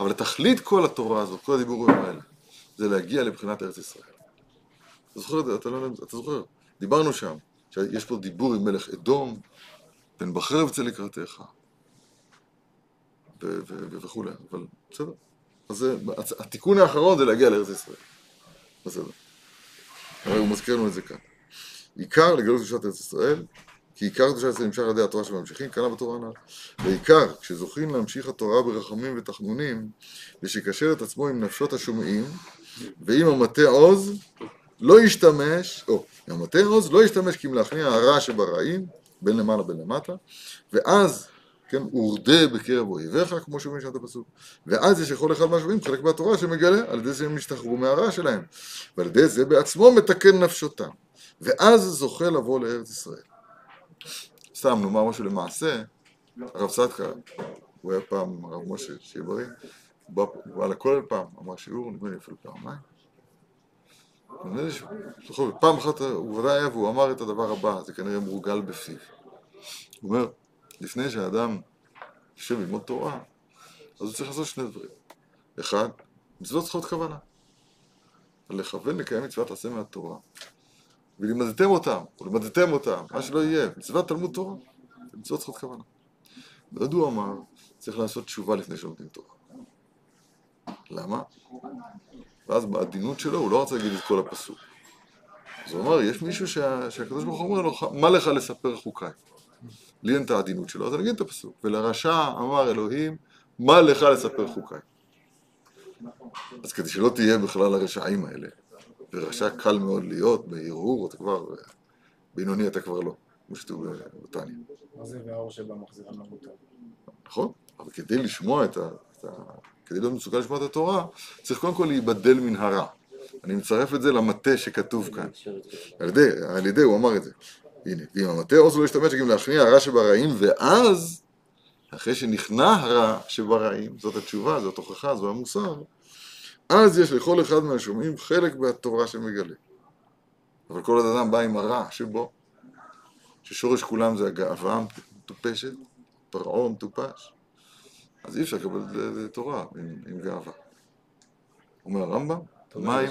אבל לתכלית כל התורה הזאת, כל הדיבורים האלה, זה להגיע לבחינת ארץ ישראל. אתה זוכר, אתה, לא, אתה זוכר, דיברנו שם, שיש פה דיבור עם מלך אדום, פן בחרב צא לקראתך, וכולי, אבל בסדר. אז זה, התיקון האחרון זה להגיע לארץ ישראל. בסדר. הרי הוא מזכיר לנו את זה כאן. עיקר לגלות קדושת ארץ ישראל, כי עיקר קדושת ישראל נמשך על ידי התורה שממשיכים, כנ"ל בתורה הנ"ל. בעיקר, כשזוכים להמשיך התורה ברחמים ותחנונים, ושיקשר את עצמו עם נפשות השומעים, ועם המטה עוז, לא ישתמש, או, המטה עוז לא ישתמש כי אם להכניע הרע שברעים, בין למעלה בין למטה, ואז, כן, ורדה בקרב אויביך, כמו שאומרים שם את הפסוק, ואז יש לכל אחד מהשומעים חלק מהתורה שמגלה, על ידי זה הם ישתחררו מהרע שלהם, ועל ידי זה בעצמו מתקן נפשותם, ואז זוכה לבוא לארץ ישראל. סתם, נאמר משהו למעשה, הרב צדקה, הוא היה פעם, הרב משה, שיהיה בריא, הוא בא, לכולל פעם, אמר שיעור, נדמה לי אפילו פעמיים. נדמה לי ש... זוכר, פעם אחת הוא ודאי היה והוא אמר את הדבר הבא, זה כנראה מורגל בפיו. הוא אומר, לפני שאדם יושב ללמוד תורה, אז הוא צריך לעשות שני דברים. אחד, מצוות צריכות כוונה. לכוון לקיים מצוות עשה מהתורה. ולימדתם אותם, ולימדתם אותם, מה שלא יהיה, מצוות תלמוד תורה, זה מצוות צריכות כוונה. ועוד הוא אמר, צריך לעשות תשובה לפני שלומדים תורה. למה? ואז בעדינות שלו הוא לא רצה להגיד את כל הפסוק. אז הוא אמר, יש מישהו שה, שהקדוש ברוך הוא אומר לו, מה לך לספר חוקיי? לי אין את העדינות שלו, אז אני אגיד את הפסוק. ולרשע אמר אלוהים, מה לך לספר חוקיי? אז כדי שלא תהיה בכלל הרשעים האלה, ורשע קל מאוד להיות, בהרהור אתה כבר, בינוני אתה כבר לא, כמו שכתוב בתניא. מה זה והאור שבה מחזירם למוטב? נכון? אבל כדי לשמוע את ה... את ה... כדי להיות מסוגל לשמוע את התורה, צריך קודם כל להיבדל מן הרע. אני מצרף את זה למטה שכתוב כאן. על ידי, על ידי הוא אמר את זה. הנה, ואם המטה עוז לא ישתמש גם להכניע הרע שברעים, ואז, אחרי שנכנע הרע שברעים, זאת התשובה, זאת הוכחה, זו המוסר, אז יש לכל אחד מהשומעים חלק בתורה שמגלה. אבל כל אדם בא עם הרע שבו, ששורש כולם זה הגאווה המטופשת, פרעה המטופש, אז אי אפשר לקבל תורה עם, עם גאווה. אומר הרמב"ם, מים,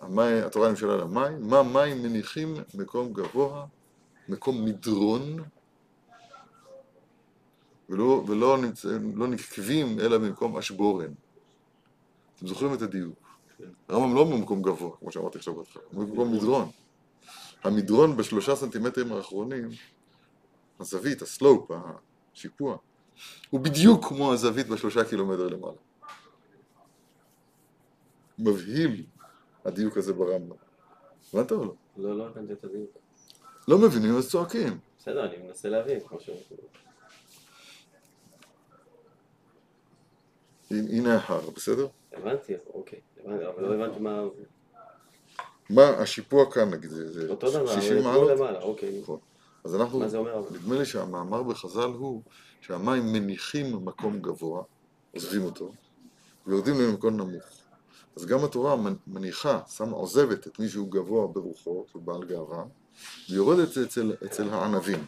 המים, התורה נמשלה למים, מה מים מניחים מקום גבוה, מקום מדרון, ולא, ולא נמצא, לא נקבים אלא במקום אשבורן. אתם זוכרים את הדיוק. הרמב"ם לא במקום גבוה, כמו שאמרתי עכשיו בהתחלה, הוא במקום מדרון. המדרון בשלושה סנטימטרים האחרונים, הזווית, הסלופ, השיפוע, הוא בדיוק כמו הזווית בשלושה קילומטר למעלה. מבהיל הדיוק הזה ברמב"ם. הבנת או לא? לא, לא הבנתי את הדיוק. לא מבינים אז צועקים. בסדר, אני מנסה להבין, כמו ש... הנה ההר, בסדר? הבנתי, אוקיי. הבנתי, אבל לא הבנתי מה... מה השיפוע כאן נגיד, זה אותו דבר, 60 אבל מעלות? כמו למעלה, אוקיי. נכון. אז אנחנו, מה זה אומר? נדמה לי שהמאמר בחז"ל הוא שהמים מניחים מקום גבוה, עוזבים אותו, ויורדים למקום נמוך. אז גם התורה מנ- מניחה, שמה, עוזבת את מי שהוא גבוה ברוחו, שהוא בעל גאווה, ויורדת אצל, אצל הענבים,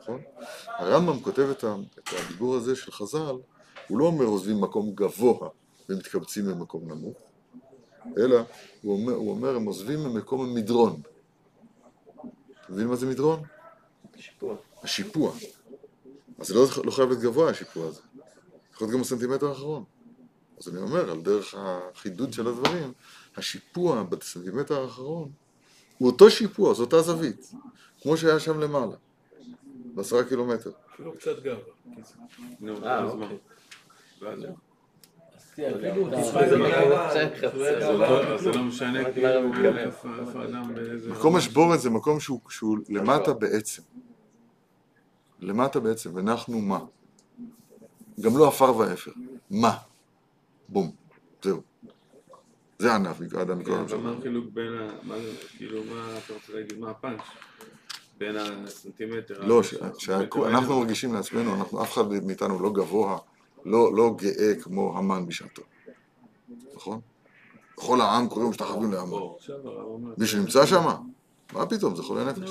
נכון? הרמב"ם כותב את הדיבור הזה של חז"ל, הוא לא אומר עוזבים מקום גבוה ומתקבצים ממקום נמוך, אלא הוא אומר, הוא אומר הם עוזבים ממקום המדרון. אתה מבין מה זה מדרון? שיפוע. השיפוע. אז זה לא, לא חייב להיות גבוה השיפוע הזה. יכול להיות גם בסנטימטר האחרון. אז אני אומר, על דרך החידוד של הדברים, השיפוע בסנטימטר האחרון הוא אותו שיפוע, זו אותה זווית, כמו שהיה שם למעלה, בעשרה קילומטר. אפילו קצת גאווה. נו, אה? אוקיי. זה מקום. לא- לא משנה כאילו. איפה אדם באיזה... השבורת זה מקום שהוא, למטה בעצם. למטה בעצם, ונחנו מה? גם לא עפר ואפר. מה? בום. זהו. זה ענף, האדם מכל כן, אבל המשל. מה החילוק בין ה... כאילו, מה אתה רוצה להגיד? מה הפאנץ'? בין הסנטימטר... לא, שאנחנו האלה? מרגישים לעצמנו, אנחנו, אף אחד מאיתנו לא גבוה, לא, לא גאה כמו המן בשעתו, נכון? וכל העם קוראים משתחווים לעמו. עכשיו הרב אומר... מי שנמצא שם? מה פתאום, זה חולה נפש.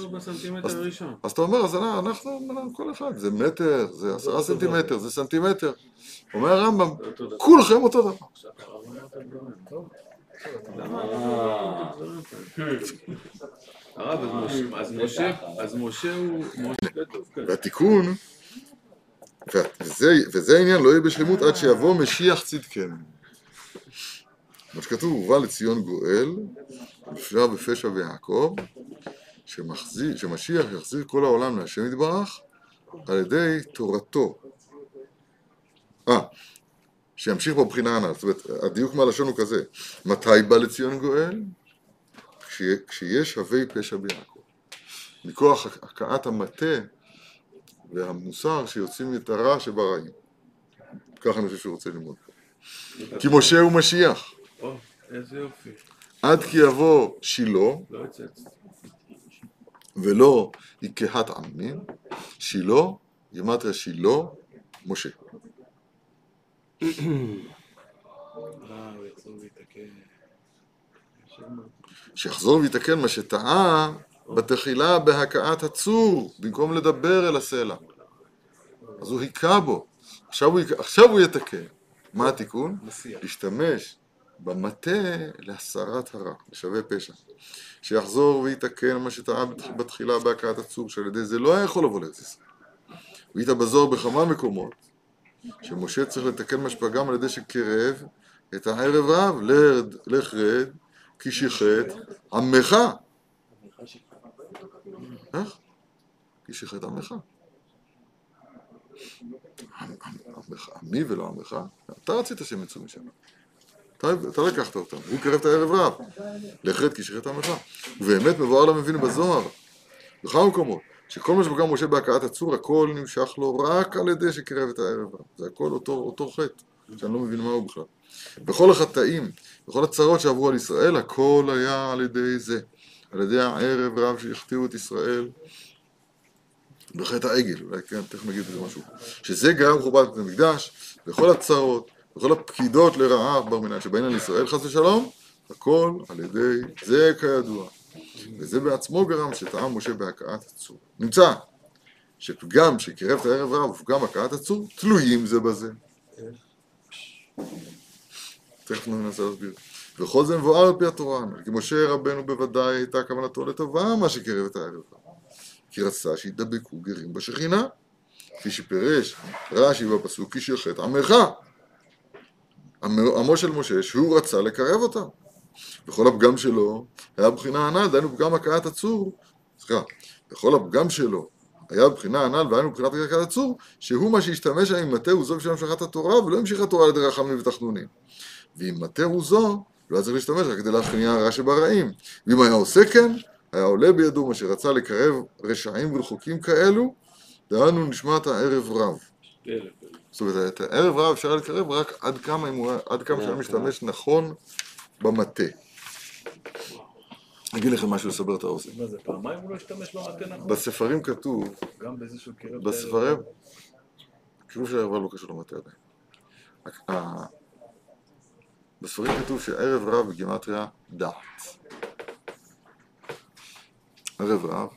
אז אתה אומר, אז אנחנו, כל אחד, זה מטר, זה עשרה סנטימטר, זה סנטימטר. אומר הרמב"ם. כולכם אותו דבר. הרב אז משה- אז משה, אז משה הוא. והתיקון, וזה, העניין, לא יהיה בשלמות עד שיבוא משיח צדקנו. מה שכתוב, ובא לציון גואל, נפלא בפשע ויעקב, שמשיח יחזיר כל העולם להשם יתברך על ידי תורתו. אה, שימשיך בבחינה הנ"ל, זאת אומרת, הדיוק מהלשון הוא כזה, מתי בא לציון גואל? כשיש הווי פשע ביעקב. מכוח הכאת המטה והמוסר שיוצאים את הרע שברעים. ככה אני חושב שהוא רוצה ללמוד פה. כי משה הוא משיח. עד כי יבוא שילה, לא. ולא יקהת עמים, שילה, גימטריה שילה, משה. אה. שיחזור ויתקן מה שטעה בתחילה בהכאת הצור, במקום לדבר אל הסלע. אז הוא היכה בו. עכשיו הוא, עכשיו הוא יתקן. מה התיקון? להשתמש במטה להסרת הרע, לשווה פשע. שיחזור ויתקן מה שטעה בת- בתחילה בהכאת הצור, שעל ידי זה לא היה יכול לבוא לארץ ישראל. והיית בזוהר בכמה מקומות, שמשה צריך לתקן מה שפגם על ידי שקרב את הערב רב, לרד, לך רד, כי שיחת עמך. איך? כי שיחת עמך. עמ- עמ- עמך, עמי ולא עמך, אתה רצית שהם יצאו משם. אתה, לקחת אותם, הוא קרב את הערב רב. לך רד כי שיחת עמך. ובאמת מבואר למבין בזוהר, בכמה מקומות, שכל מה שפגם משה בהכאת הצור, הכל נמשך לו רק על ידי שקרב את הערב רב. זה הכל אותו, אותו חטא, שאני לא מבין מה הוא בכלל. בכל החטאים, בכל הצרות שעברו על ישראל, הכל היה על ידי זה. על ידי הערב רב שהחטיאו את ישראל בחטא העגל, אולי כן, תכף נגיד בזה משהו. שזה גרם חורבן בית המקדש, וכל הצרות, וכל הפקידות לרעה בר מינן שבהן על ישראל חס ושלום, הכל על ידי זה כידוע. וזה בעצמו גרם שטעם משה בהכאת הצור. נמצא שפגם שקירב את הערב רב ופגם הכאת הצור תלויים זה בזה. תכף ננסה להסביר. וכל זה מבואר על פי התורה, כי משה רבנו בוודאי הייתה כוונתו לטובה מה שקירב את רב. כי רצה שידבקו גרים בשכינה, כפי שפירש רש"י בפסוק כי שיחת עמך. עמו של משה שהוא רצה לקרב אותם. וכל הפגם שלו היה בחינה הנ"ל, דהיינו פגם הכאת הצור, סליחה, וכל הפגם שלו היה בחינה הנ"ל, והיינו מבחינת הכאת הצור, שהוא מה שהשתמש עם מטה הוא זו בשביל המשכת התורה, ולא המשיך התורה על ידי רחמים ותחנונים. ואם מטה הוא זו, לא היה צריך להשתמש רק כדי להכניע הרע שברעים. ואם היה עושה כן, היה עולה בידו מה שרצה לקרב רשעים ורחוקים כאלו, דהיינו נשמת הערב רב. זאת אומרת, את הערב רב אפשר לקרב רק עד כמה, עד כמה שהוא משתמש נכון במטה. אני אגיד לכם משהו לסבר את האוזן. מה זה, פעמיים הוא לא השתמש במטה נכון? בספרים כתוב, גם קירב את בספרים. קירוב של הערב רב לא קשור למטה עדיין. בספרים כתוב שערב רב בגימטריה דעת. ערב רב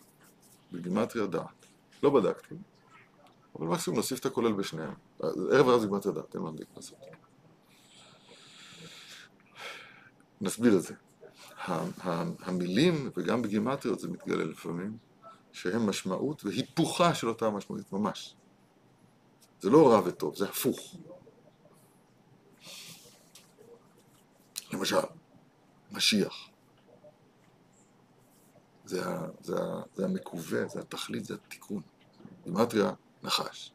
בגימטריה דעת. לא בדקתי, אבל מקסימום נוסיף את הכולל בשניהם. ערב רב זה גימטריה דעת, אין מה לעשות. נסביר את זה. המילים, וגם בגימטריות זה מתגלה לפעמים, שהם משמעות והיפוכה של אותה משמעות, ממש. זה לא רע וטוב, זה הפוך. למשל, משיח. זה, זה, זה המקווה, זה התכלית, זה התיקון. גימטריה, נחש.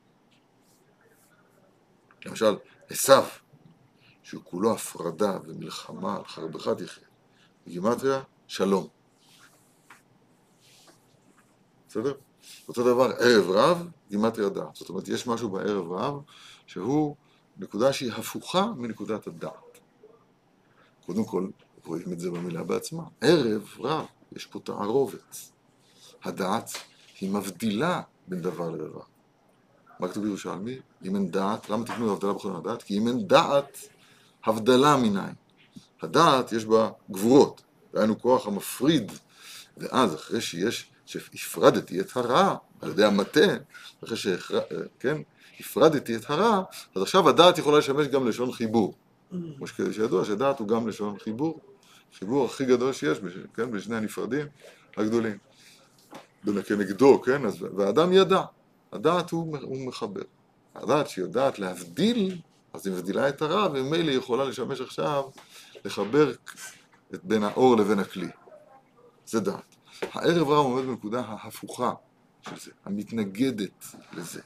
למשל, עשיו, שהוא כולו הפרדה ומלחמה על חרבך תחיה. גימטריה, שלום. בסדר? אותו דבר, ערב רב, גימטריה דעת. זאת אומרת, יש משהו בערב רב שהוא נקודה שהיא הפוכה מנקודת הדעת. קודם כל, רואים את זה במילה בעצמה. ערב רב, יש פה תערובת. הדעת היא מבדילה בין דבר לדבר. מה כתוב בירושלמי? אם אין דעת, למה תקנו הבדלה בכל הדעת? כי אם אין דעת, הבדלה מניין. הדעת יש בה גבורות, דהיינו כוח המפריד, ואז אחרי שיש, שהפרדתי את הרע על ידי המטה, אחרי שכן, הפרדתי את הרע, אז עכשיו הדעת יכולה לשמש גם לשון חיבור. כמו שידוע שדעת הוא גם לשון חיבור, חיבור הכי גדול שיש, כן, בשני הנפרדים הגדולים. כנגדו, כן, אז, והאדם ידע, הדעת הוא, הוא מחבר. הדעת שיודעת להבדיל, אז היא מבדילה את הרע, וממילא היא יכולה לשמש עכשיו לחבר את בין האור לבין הכלי. זה דעת. הערב רב עומד בנקודה ההפוכה של זה, המתנגדת לזה.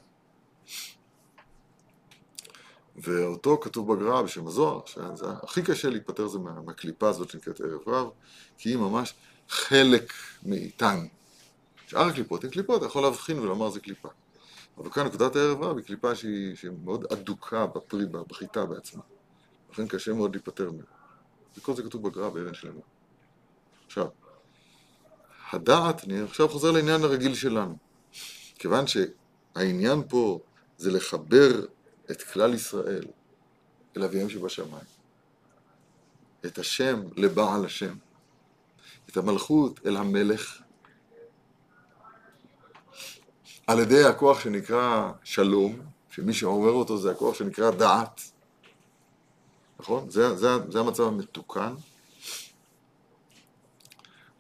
ואותו כתוב בגר"א בשם הזוהר, שזה הכי קשה להיפטר זה מה, מהקליפה הזאת שנקראת ערב רב, כי היא ממש חלק מאיתנו. שאר הקליפות הן קליפות, אתה יכול להבחין ולומר זה קליפה. אבל כאן נקודת הערב רב היא קליפה שהיא, שהיא מאוד אדוקה בפרי, בחיטה בעצמה. לכן קשה מאוד להיפטר ממנה. וכל זה כתוב בגר"א באבן שלמה. עכשיו, הדעת, אני עכשיו חוזר לעניין הרגיל שלנו. כיוון שהעניין פה זה לחבר את כלל ישראל אל אביהם שבשמיים. את השם לבעל השם. את המלכות אל המלך. על ידי הכוח שנקרא שלום, שמי שעורר אותו זה הכוח שנקרא דעת. נכון? זה, זה, זה המצב המתוקן.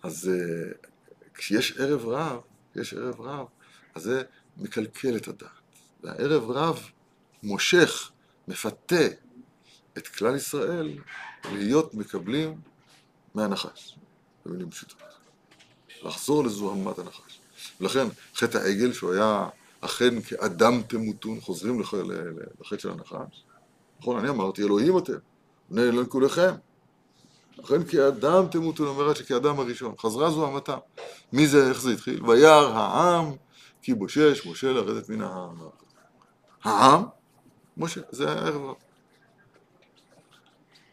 אז uh, כשיש ערב רב, יש ערב רב, אז זה מקלקל את הדעת. והערב רב מושך, מפתה את כלל ישראל להיות מקבלים מהנחש, במילים פשוטות. לחזור לזוהמת הנחש. ולכן חטא העגל, שהוא היה אכן כאדם תמותון, חוזרים לח... לחטא של הנחש. נכון, אני אמרתי, אלוהים אתם, בני אלוהים כולכם. לכן כאדם תמותון, אומרת שכאדם הראשון. חזרה זוהמתה. מי זה, איך זה התחיל? וירא העם, כי בושש משה לרדת מן העם. העם משה, זה הערב רב.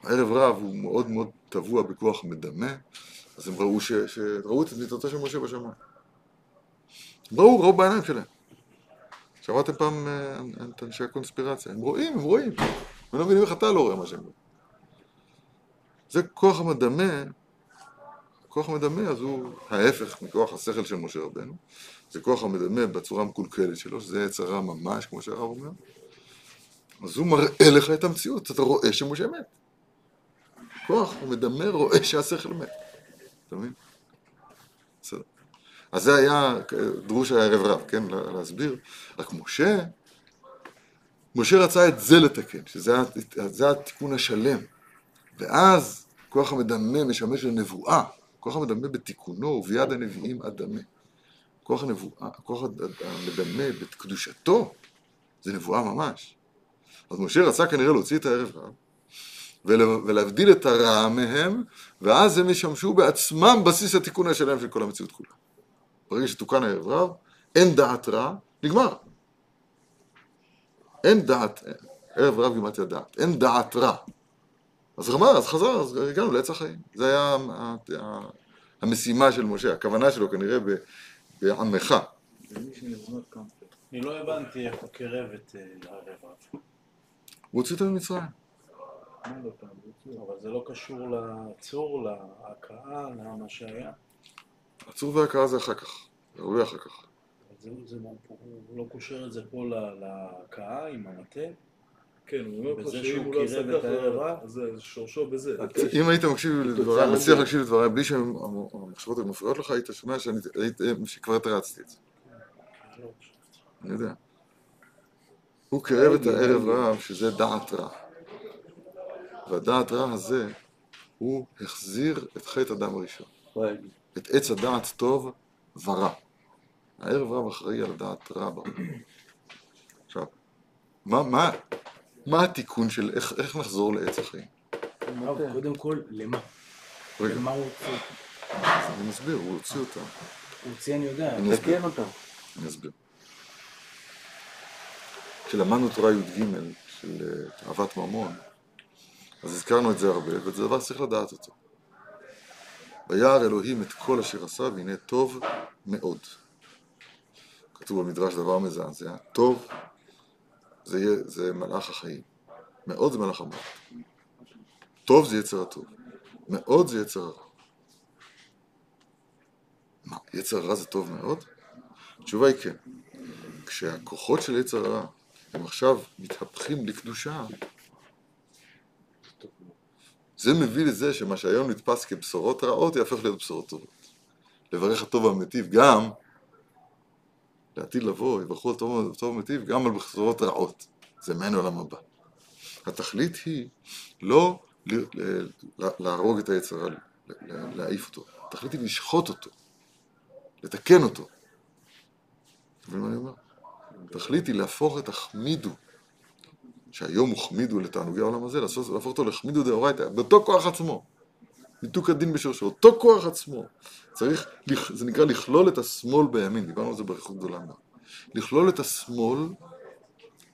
הערב רב הוא מאוד מאוד טבוע בכוח מדמה, אז הם ראו, ש, ש, ראו את מיטתו של משה בשמיים. ראו, ראו בעיניים שלהם. שמעתם פעם אה, את אנשי הקונספירציה, הם רואים, הם רואים. הם לא מבינים איך אתה לא רואה מה שהם רואים. זה כוח המדמה, כוח המדמה אז הוא ההפך מכוח השכל של משה רבנו. זה כוח המדמה בצורה המקולקלת שלו, שזה הרע ממש, כמו שהרב אומר. אז הוא מראה לך את המציאות, אתה רואה שמשה מת. כוח המדמה רואה שהשכל מת. אתה מבין? בסדר. אז זה היה דרוש הערב רב, כן? להסביר. רק משה, משה רצה את זה לתקן, שזה התיקון השלם. ואז כוח המדמה משמש לנבואה. כוח המדמה בתיקונו וביד הנביאים אדמה. כוח הנבואה, כוח המדמה בקדושתו זה נבואה ממש. אז משה רצה כנראה להוציא את הערב רב ולהבדיל את הרע מהם, ואז הם ישמשו בעצמם בסיס התיקון השלם של כל המציאות כולה. ברגע שתוקן הערב רב, אין דעת רע, נגמר. אין דעת, ערב רב גימטיה דעת, אין דעת רע. אז רמה, אז חזר, אז הגענו לעץ החיים. זה היה המשימה של משה, הכוונה שלו כנראה בעמך. אני לא הבנתי איך הוא קירב את אה, הערב רב. הוא הוציא אותו ממצרים. אבל זה לא קשור לצור, להכאה, למה שהיה. הצור וההכאה זה אחר כך, זה הרבה אחר כך. זה, זה, הוא לא קושר את זה פה להכאה עם המטה? כן, הוא אומר לך בזה שאם הוא לא עשה ככה, זה שורשו בזה. אם היית מקשיב לדבריי, מצליח להקשיב לדבריי בלי שהמחשבות מפריעות לך, היית שומע שכבר התרצתי את זה. אני יודע. הוא קירב את הערב רב שזה דעת רע. והדעת רע הזה, הוא החזיר את חטא אדם הראשון. את עץ הדעת טוב ורע. הערב רב אחראי על הדעת רע. עכשיו, מה, מה, מה התיקון של איך, איך נחזור לעץ החיים? קודם כל, למה? רגע, למה הוא הוציא? אני מסביר, הוא הוציא אותם. הוא הוציא, אני יודע. תקן אותם. אני אסביר. כשלמדנו תורה י"ג של אה, אהבת ממון, אז הזכרנו את זה הרבה, וזה דבר שצריך לדעת אותו. וירא אלוהים את כל אשר עשה, והנה טוב מאוד. כתוב במדרש דבר מזעזע, טוב זה, יהיה, זה מלאך החיים, מאוד זה מלאך המוות. טוב זה יצר הטוב. מאוד זה יצר הרע. מה, יצר הרע זה טוב מאוד? התשובה היא כן. כשהכוחות של יצר הרע הם עכשיו מתהפכים לקדושה, זה מביא לזה שמה שהיום נתפס כבשורות רעות יהפך להיות בשורות טובות. לברך הטוב והמיטיב גם, לעתיד לבוא, יברכו הטוב והמיטיב גם על בשורות רעות. זה מעין עולם הבא. התכלית היא לא להרוג את היצר הרע, ל- ל- להעיף אותו. התכלית היא לשחוט אותו, לתקן אותו. אתה מבין מה אני אומר? התכלית היא להפוך את החמידו, שהיום הוא חמידו לתענוגי העולם הזה, לעשות, להפוך אותו לחמידו דאורייתא, באותו כוח עצמו. ניתוק הדין בשורשו, אותו כוח עצמו. צריך, זה נקרא לכלול את השמאל בימין, דיברנו על זה באריכות גדולה מאוד. לכלול את השמאל,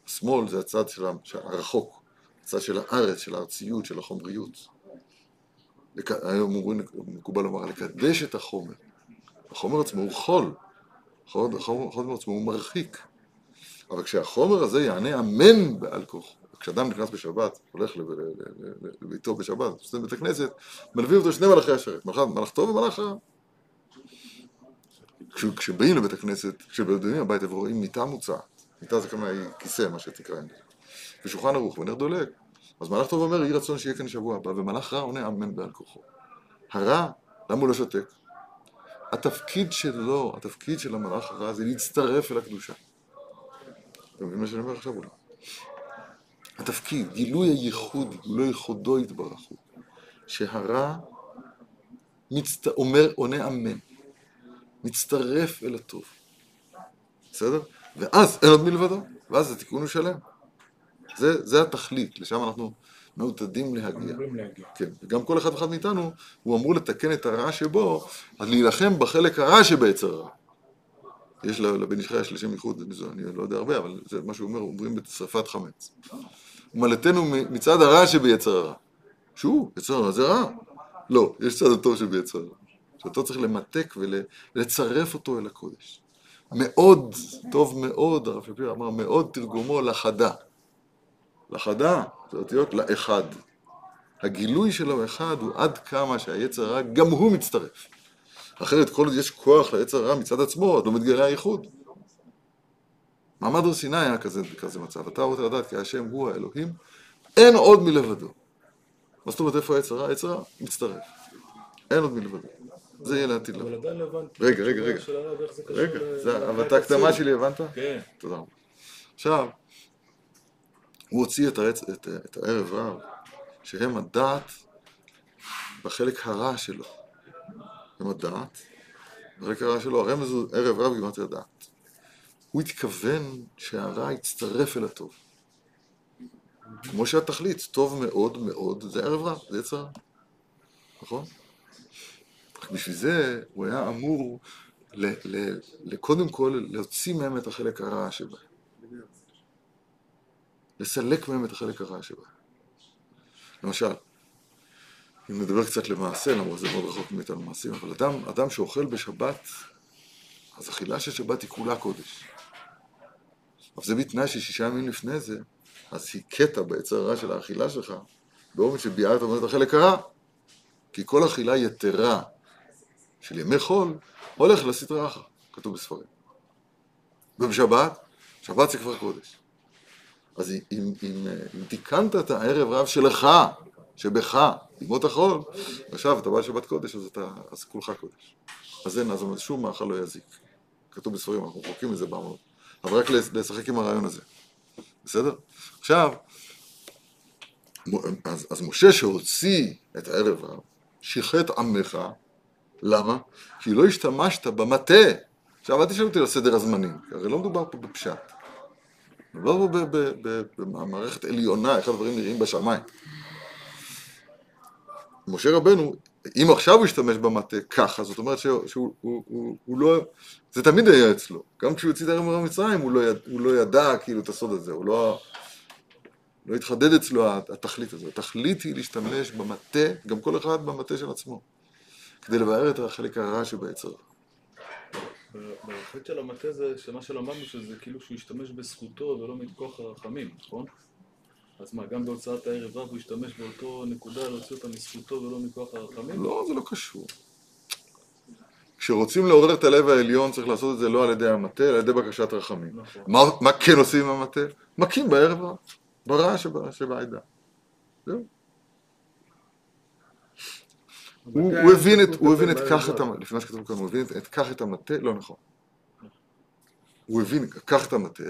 השמאל זה הצד של הרחוק, הצד של הארץ, של הארציות, של החומריות. היום אומרים, מקובל לומר, לקדש את החומר. החומר עצמו הוא חול, החומר עצמו הוא מרחיק. אבל כשהחומר הזה יענה אמן בעל כוחו, כשאדם נכנס בשבת, הולך לביתו בשבת, עושה בית הכנסת, מלווים אותו שני מלאכי השרת, מלאך, טוב ומלאך רע. כש- כשבאים לבית הכנסת, כשבאים הביתה ורואים מיטה מוצעת, מיטה זה כמה כיסא, מה שתקרא, ושולחן ערוך ונר דולק, אז מלאך טוב אומר, יהי רצון שיהיה כאן שבוע הבא, ומלאך רע עונה אמן בעל כוחו. הרע, למה הוא לא שותק? התפקיד שלו, התפקיד של המלאך הרע זה להצטרף אל הקדושה. אתה מבין מה שאני אומר עכשיו אולי? התפקיד, גילוי הייחוד, גילוי ייחודו יתברך הוא, שהרע מצט... אומר, עונה אמן, מצטרף אל הטוב, בסדר? ואז אין עוד מלבדו, ואז התיקון הוא שלם. זה, זה התכלית, לשם אנחנו מעוטדים להגיע. להגיע. כן, וגם כל אחד ואחד מאיתנו, הוא אמור לתקן את הרע שבו, אז להילחם בחלק הרע שביצר הרע. יש לבן איש חי יש לשם ייחוד, זה- אני לא יודע הרבה, אבל זה מה שהוא אומר, אומרים בשרפת חמץ. ומלאתנו מ- מצד הרע שביצר הרע. שהוא, יצר הרע זה רע. לא, יש צד הטוב שביצר הרע. שאותו צריך למתק ול- ולצרף אותו אל הקודש. מאוד, טוב מאוד, הרב שפירא אמר, מאוד תרגומו לחדה. לחדה, זה אותיות לאחד. הגילוי שלו אחד הוא עד כמה שהיצר הרע גם הוא מצטרף. אחרת כל עוד יש כוח ליצר הרע מצד עצמו, אז לא מתגלה הייחוד. מעמד הר סיני היה כזה, כזה מצב, אתה רוצה לדעת כי השם הוא האלוהים, אין עוד מלבדו. מה זאת אומרת איפה היצר הרע? היצר הרע מצטרף. אין עוד מלבדו. זה יהיה לעתיד לבוא. אבל עדיין לא הבנתי. רגע, רגע, רגע. קשור רגע, ל- זה ל- הבטה הקדמה שלי, הבנת? כן. תודה רבה. עכשיו, הוא הוציא את, הרצ... את, את הערב רב, שהם הדעת בחלק הרע שלו. הם הדעת, בחלק הרע שלו, הרמז הוא ערב רב גימטרי הדעת. הוא התכוון שהרע יצטרף אל הטוב. כמו שהתכלית, טוב מאוד מאוד, זה ערב רב, זה יצר. נכון? רק בשביל זה הוא היה אמור ל, ל, ל, קודם כל להוציא מהם את החלק הרע שבהם. לסלק מהם את החלק הרע שבהם. למשל, אם נדבר קצת למעשה, למרות שזה מאוד רחוק מאיתנו מעשים, אבל אדם, אדם שאוכל בשבת, אז אכילה של שבת היא כולה קודש. אבל זה בתנאי ששישה ימים לפני זה, אז הכית ביצר הרע של האכילה שלך, באופן שביארת באמת החלק הרע. כי כל אכילה יתרה של ימי חול, הולך לסטרה אחר, כתוב בספרים. ובשבת, שבת זה כבר קודש. אז אם, אם, אם, אם תיקנת את הערב רב שלך, שבך, ימות החול, עכשיו אתה בא לשבת קודש, אז, אתה, אז כולך קודש. אז אין, אז שום מאכל לא יזיק. כתוב בספרים, אנחנו רחוקים מזה בעמוד. אבל רק לשחק עם הרעיון הזה. בסדר? עכשיו, אז, אז משה שהוציא את הערב רב, שיחת עמך, למה? כי לא השתמשת במטה. עכשיו, אל תשאל אותי על סדר הזמנים, הרי לא מדובר פה בפשט. מדובר פה במערכת עליונה, איך הדברים נראים בשמיים. משה רבנו, אם עכשיו הוא השתמש במטה ככה, זאת אומרת שהוא, שהוא הוא, הוא, הוא לא, זה תמיד היה אצלו. גם כשהוא הוציא את הערב ממצרים, הוא לא, הוא לא ידע כאילו את הסוד הזה, הוא לא, לא התחדד אצלו התכלית הזו. התכלית היא להשתמש במטה, גם כל אחד במטה של עצמו, כדי לבאר את החלק הרע שביצר. בחטא של המטה זה שמה שלמדנו שזה כאילו שהוא השתמש בזכותו ולא מכוח הרחמים, נכון? אז מה, גם בהוצאת הערב רב הוא השתמש באותו נקודה להוציא אותה מזכותו ולא מכוח הרחמים? לא, זה לא קשור. כשרוצים לעורר את הלב העליון צריך לעשות את זה לא על ידי המטה, אלא על ידי בקשת רחמים. נכון. מה, מה כן עושים עם המטה? מכים בערב רב, ברע שב- שבעדה. זהו. הוא, הוא הבין את, הוא הבין את כך את המטה, מה שכתוב כאן, הוא הבין את כך את המטה, לא נכון. הוא הבין, קח את המטה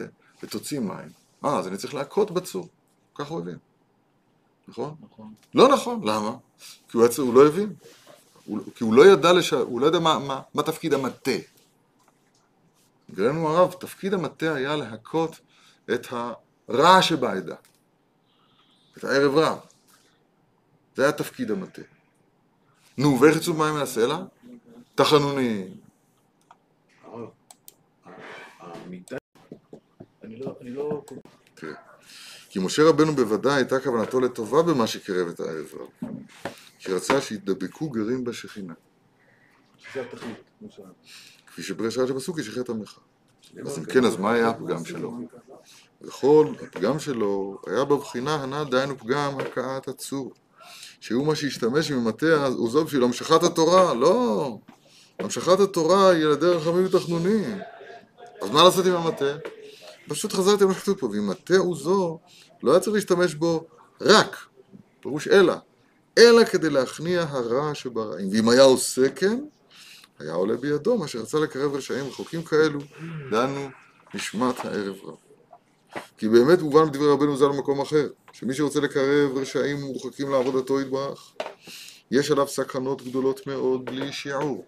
ותוציא מים. אה, אז אני צריך להכות בצור. ככה הוא הבין. נכון? נכון. לא נכון, למה? כי הוא, הוא לא הבין. הוא, כי הוא לא ידע, לש... הוא לא ידע מה, מה, מה תפקיד המטה. גרנו הרב, תפקיד המטה היה להכות את הרע שבעדה. את הערב רב. זה היה תפקיד המטה. נו, ואיך יצאו מים מן הסלע? תחנונים. הרב, ה- המיטה אני לא, לא... כי משה רבנו בוודאי הייתה כוונתו לטובה במה שקרב את הערב רב. כי רצה שידבקו גרים בשכינה. זה התכלית. כפי שברש רש"י בפסוק ישחט עמך. אז אם כן, אז מה היה הפגם שלו? וכל הפגם שלו היה בבחינה הנ"ל, דהיינו פגם הכאת הצור. שהוא מה שהשתמש ממטה עוזו בשביל המשכת התורה, לא. המשכת התורה היא על ידי רחמים ותחנונים. אז מה לעשות עם המטה? פשוט חזרתי למה שכתוב פה, ואם מטה עוזו, לא היה צריך להשתמש בו רק, פירוש אלא, אלא כדי להכניע הרע שברעים. ואם היה עושה כן, היה עולה בידו, מה שרצה לקרב רשעים רחוקים כאלו, דנו נשמת הערב רב. כי באמת מובן בדברי רבנו ז"ל במקום אחר, שמי שרוצה לקרב רשעים מורחקים לעבודתו יתברך, יש עליו סכנות גדולות מאוד בלי שיעור.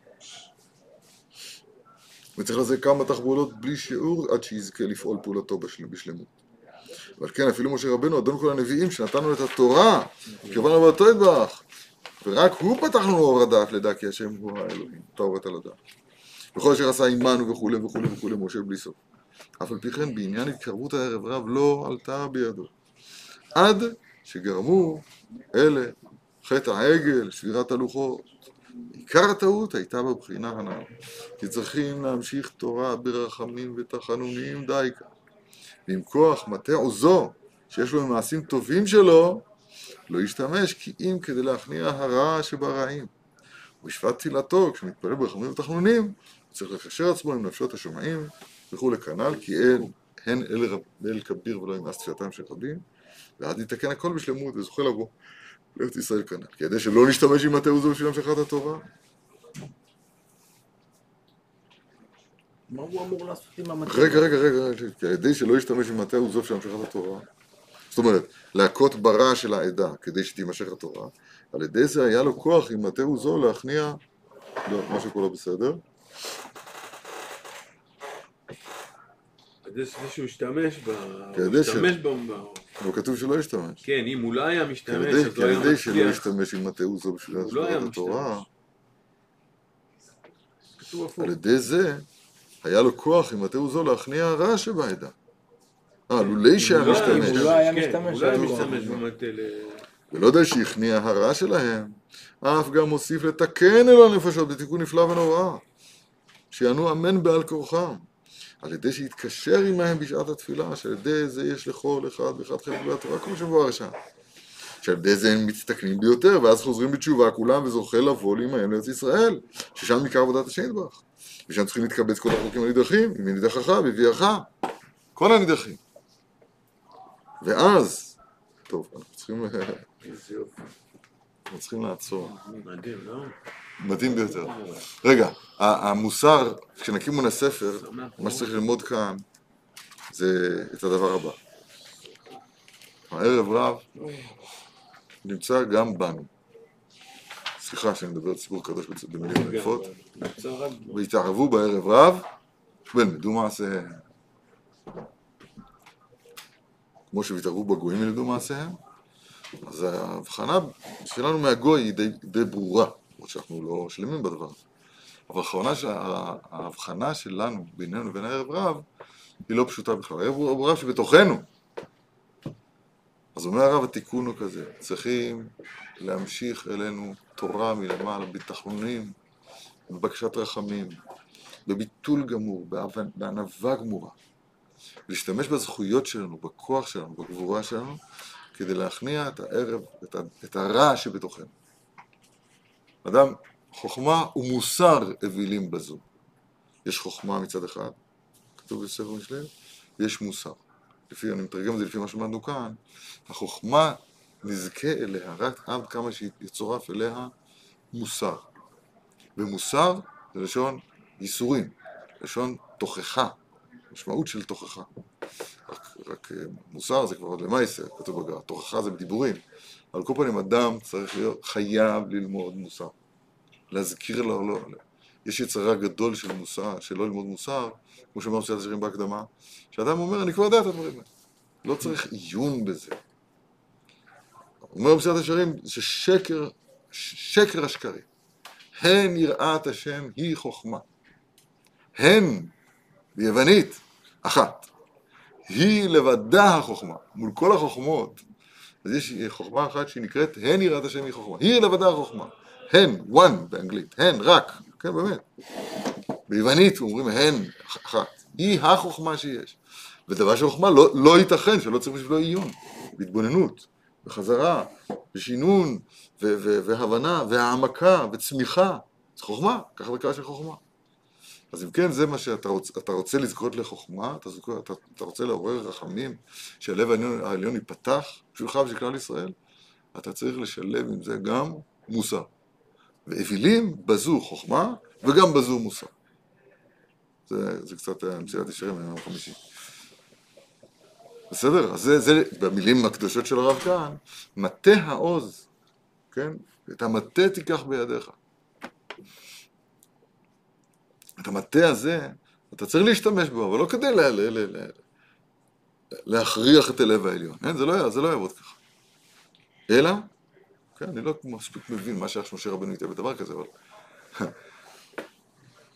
וצריך לזה כמה תחבולות בלי שיעור עד שיזכה לפעול פעולתו בשל- בשלמות. ועל כן אפילו משה רבנו, אדון כל הנביאים, שנתנו את התורה, כיוון עבודתו יתברך, ורק הוא פתח לנו אור הדעת לדע כי השם הוא האלוהים, טהורת על הדעת. וכל אשר עשה עמנו וכולי וכולי וכולי משה בלי סוף. אף על פי כן בעניין התקרבות הערב רב לא עלתה בידו. עד שגרמו אלה חטא העגל, שבירת הלוחות. עיקר הטעות הייתה בבחינה הנ"ל, כי צריכים להמשיך תורה ברחמים ותחנונים דייקה. ועם כוח מטה עוזו, שיש לו מעשים טובים שלו, לא ישתמש כי אם כדי להכניע הרע שברעים. ובשפת תפילתו, כשמתפלל ברחמים ותחנונים, הוא צריך לקשר עצמו עם נפשות השומעים וכולי כנ"ל, כי אין, הן אל, רב, אל כביר ולא ימאס תפילתם של רבים, ואז יתקן הכל בשלמות וזוכה לבוא לארץ ישראל כנ"ל. כדי שלא נשתמש עם עוזו בשביל המשכת התורה. מה הוא אמור לעשות עם המטה? רגע, רגע, רגע, רגע, כדי שלא ישתמש עם מטה עוזו של המשכת התורה. זאת אומרת, להכות ברע של העדה כדי שתימשך התורה, על ידי זה היה לו כוח עם מטה עוזו להכניע, לא, משהו פה לא בסדר, כדי שהוא ישתמש ב... הוא. אבל כתוב שלא ישתמש. כן, אם הוא לא היה משתמש, אז לא היה כדי שלא מצליח. ישתמש עם מטה עוזו בשביל הוא לא התורה. על ידי זה היה לו כוח עם מטה עוזו להכניע הרע שבעדה. אה, לולי שהיה אם הוא לא היה משתמש. הוא לא היה כן, משתמש, הוא לא היה משתמש במטה. ולא די שהכניע הרע שלהם, אף גם הוסיף לתקן אל הנפשות בתיקון נפלא ונורא, שיענו אמן בעל כורחם, על ידי שיתקשר עמהם בשעת התפילה, שעל ידי זה יש לכל אחד ואחד חלק בתורה, כמו שמבואר שם. שעל ידי זה הם מצטקנים ביותר, ואז חוזרים בתשובה כולם וזוכה לבוא לעמהם לארץ ישראל, ששם עיקר עבודת השם יתברך. ושם צריכים להתקבץ כל החוקים הנידחים, עם נידחך והביאך, כל הנידחים. ואז, טוב, אנחנו צריכים... אנחנו צריכים לעצור. מדהים, לא? מדהים ביותר. רגע, המוסר, כשנקים מן הספר. מה שצריך ללמוד כאן זה את הדבר הבא. הערב רב נמצא גם בנו. סליחה שאני מדבר ציבור קדוש במילים יפות. נמצא רק בו. והתערבו בערב רב וילמדו מעשיהם. כמו שהתערבו בגויים ילמדו מעשיהם, אז ההבחנה שלנו מהגוי היא די, די ברורה, למרות שאנחנו לא שלמים בדבר. אבל ההבחנה, ש- ההבחנה שלנו בינינו לבין הערב רב היא לא פשוטה בכלל. הערב הוא רב שבתוכנו. אז אומר הרב התיקון הוא כזה, צריכים להמשיך אלינו תורה מלמעלה, בתחנונים, בבקשת רחמים, בביטול גמור, בענווה גמורה. להשתמש בזכויות שלנו, בכוח שלנו, בגבורה שלנו, כדי להכניע את הערב, את הרע שבתוכנו. אדם, חוכמה ומוסר אווילים בזו. יש חוכמה מצד אחד, כתוב בספר משלי, ויש מוסר. לפי, אני מתרגם את זה לפי מה שלמדנו כאן, החוכמה נזכה אליה רק עד כמה שיצורף אליה מוסר. ומוסר זה לשון ייסורים, לשון תוכחה, משמעות של תוכחה. רק, רק אה, מוסר זה כבר עוד למעשה, כתוב בגר, תוכחה זה בדיבורים. על כל פנים אדם צריך להיות, חייב ללמוד מוסר. להזכיר לו, לא, יש יצרה גדול של מוסר, של לא ללמוד מוסר, כמו שאמר פסיעת השירים בהקדמה, שאדם אומר, אני כבר יודע את הדברים האלה. לא צריך עיון בזה. אומר פסיעת השירים, ששקר, שקר השקרים. הן יראת השם היא חוכמה. הן, ביוונית, אחת. היא לבדה החוכמה, מול כל החוכמות. אז יש חוכמה אחת שהיא נקראת הן יראת השם היא חוכמה. היא לבדה החוכמה. הן, one באנגלית, הן, רק, כן באמת. ביוונית אומרים הן, אחת. היא החוכמה שיש. ודבר של חוכמה לא, לא ייתכן שלא צריך בשבילו עיון, בהתבוננות, בחזרה, בשינון, ו- ו- והבנה, והעמקה, וצמיחה. זה חוכמה, ככה דקה של חוכמה. אז אם כן, זה מה שאתה רוצ, אתה רוצה לזכות לחוכמה, אתה, זוכר, אתה, אתה רוצה לעורר רחמים, שהלב העליון, העליון ייפתח בשבילך ובשביל כלל ישראל, אתה צריך לשלב עם זה גם מוסר. ואווילים בזו חוכמה, וגם בזו מוסר. זה, זה קצת מסירת ישרים מהיום החמישי. בסדר? אז זה, זה במילים הקדושות של הרב כהן, מטה העוז, כן? את המטה תיקח בידיך. את המטה הזה, אתה צריך להשתמש בו, אבל לא כדי לה, לה, לה, לה, להכריח את הלב העליון. אין, זה לא, זה לא יעבוד ככה. אלא, כן, אני לא מספיק מבין מה שייך שמשה רבנו איתה בדבר כזה, אבל...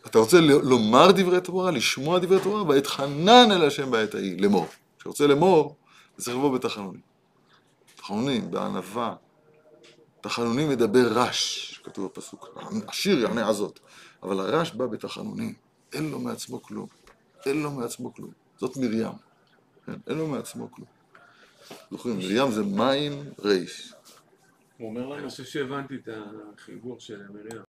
אתה רוצה לומר דברי תורה, לשמוע דברי תורה, ואתחנן אל השם בעת ההיא, לאמור. כשרוצה לאמור, זה צריך לבוא בתחנונים. תחנונים, בענווה. תחנונים מדבר רש, כתוב בפסוק. השיר יענה הזאת. אבל הרש בא בתחנונים. אין לו מעצמו כלום. אין לו מעצמו כלום. זאת מרים. כן, אין לו מעצמו כלום. זוכרים, מרים זה מים ריש. הוא אומר לנו... אני חושב שהבנתי את החיבור של מרים.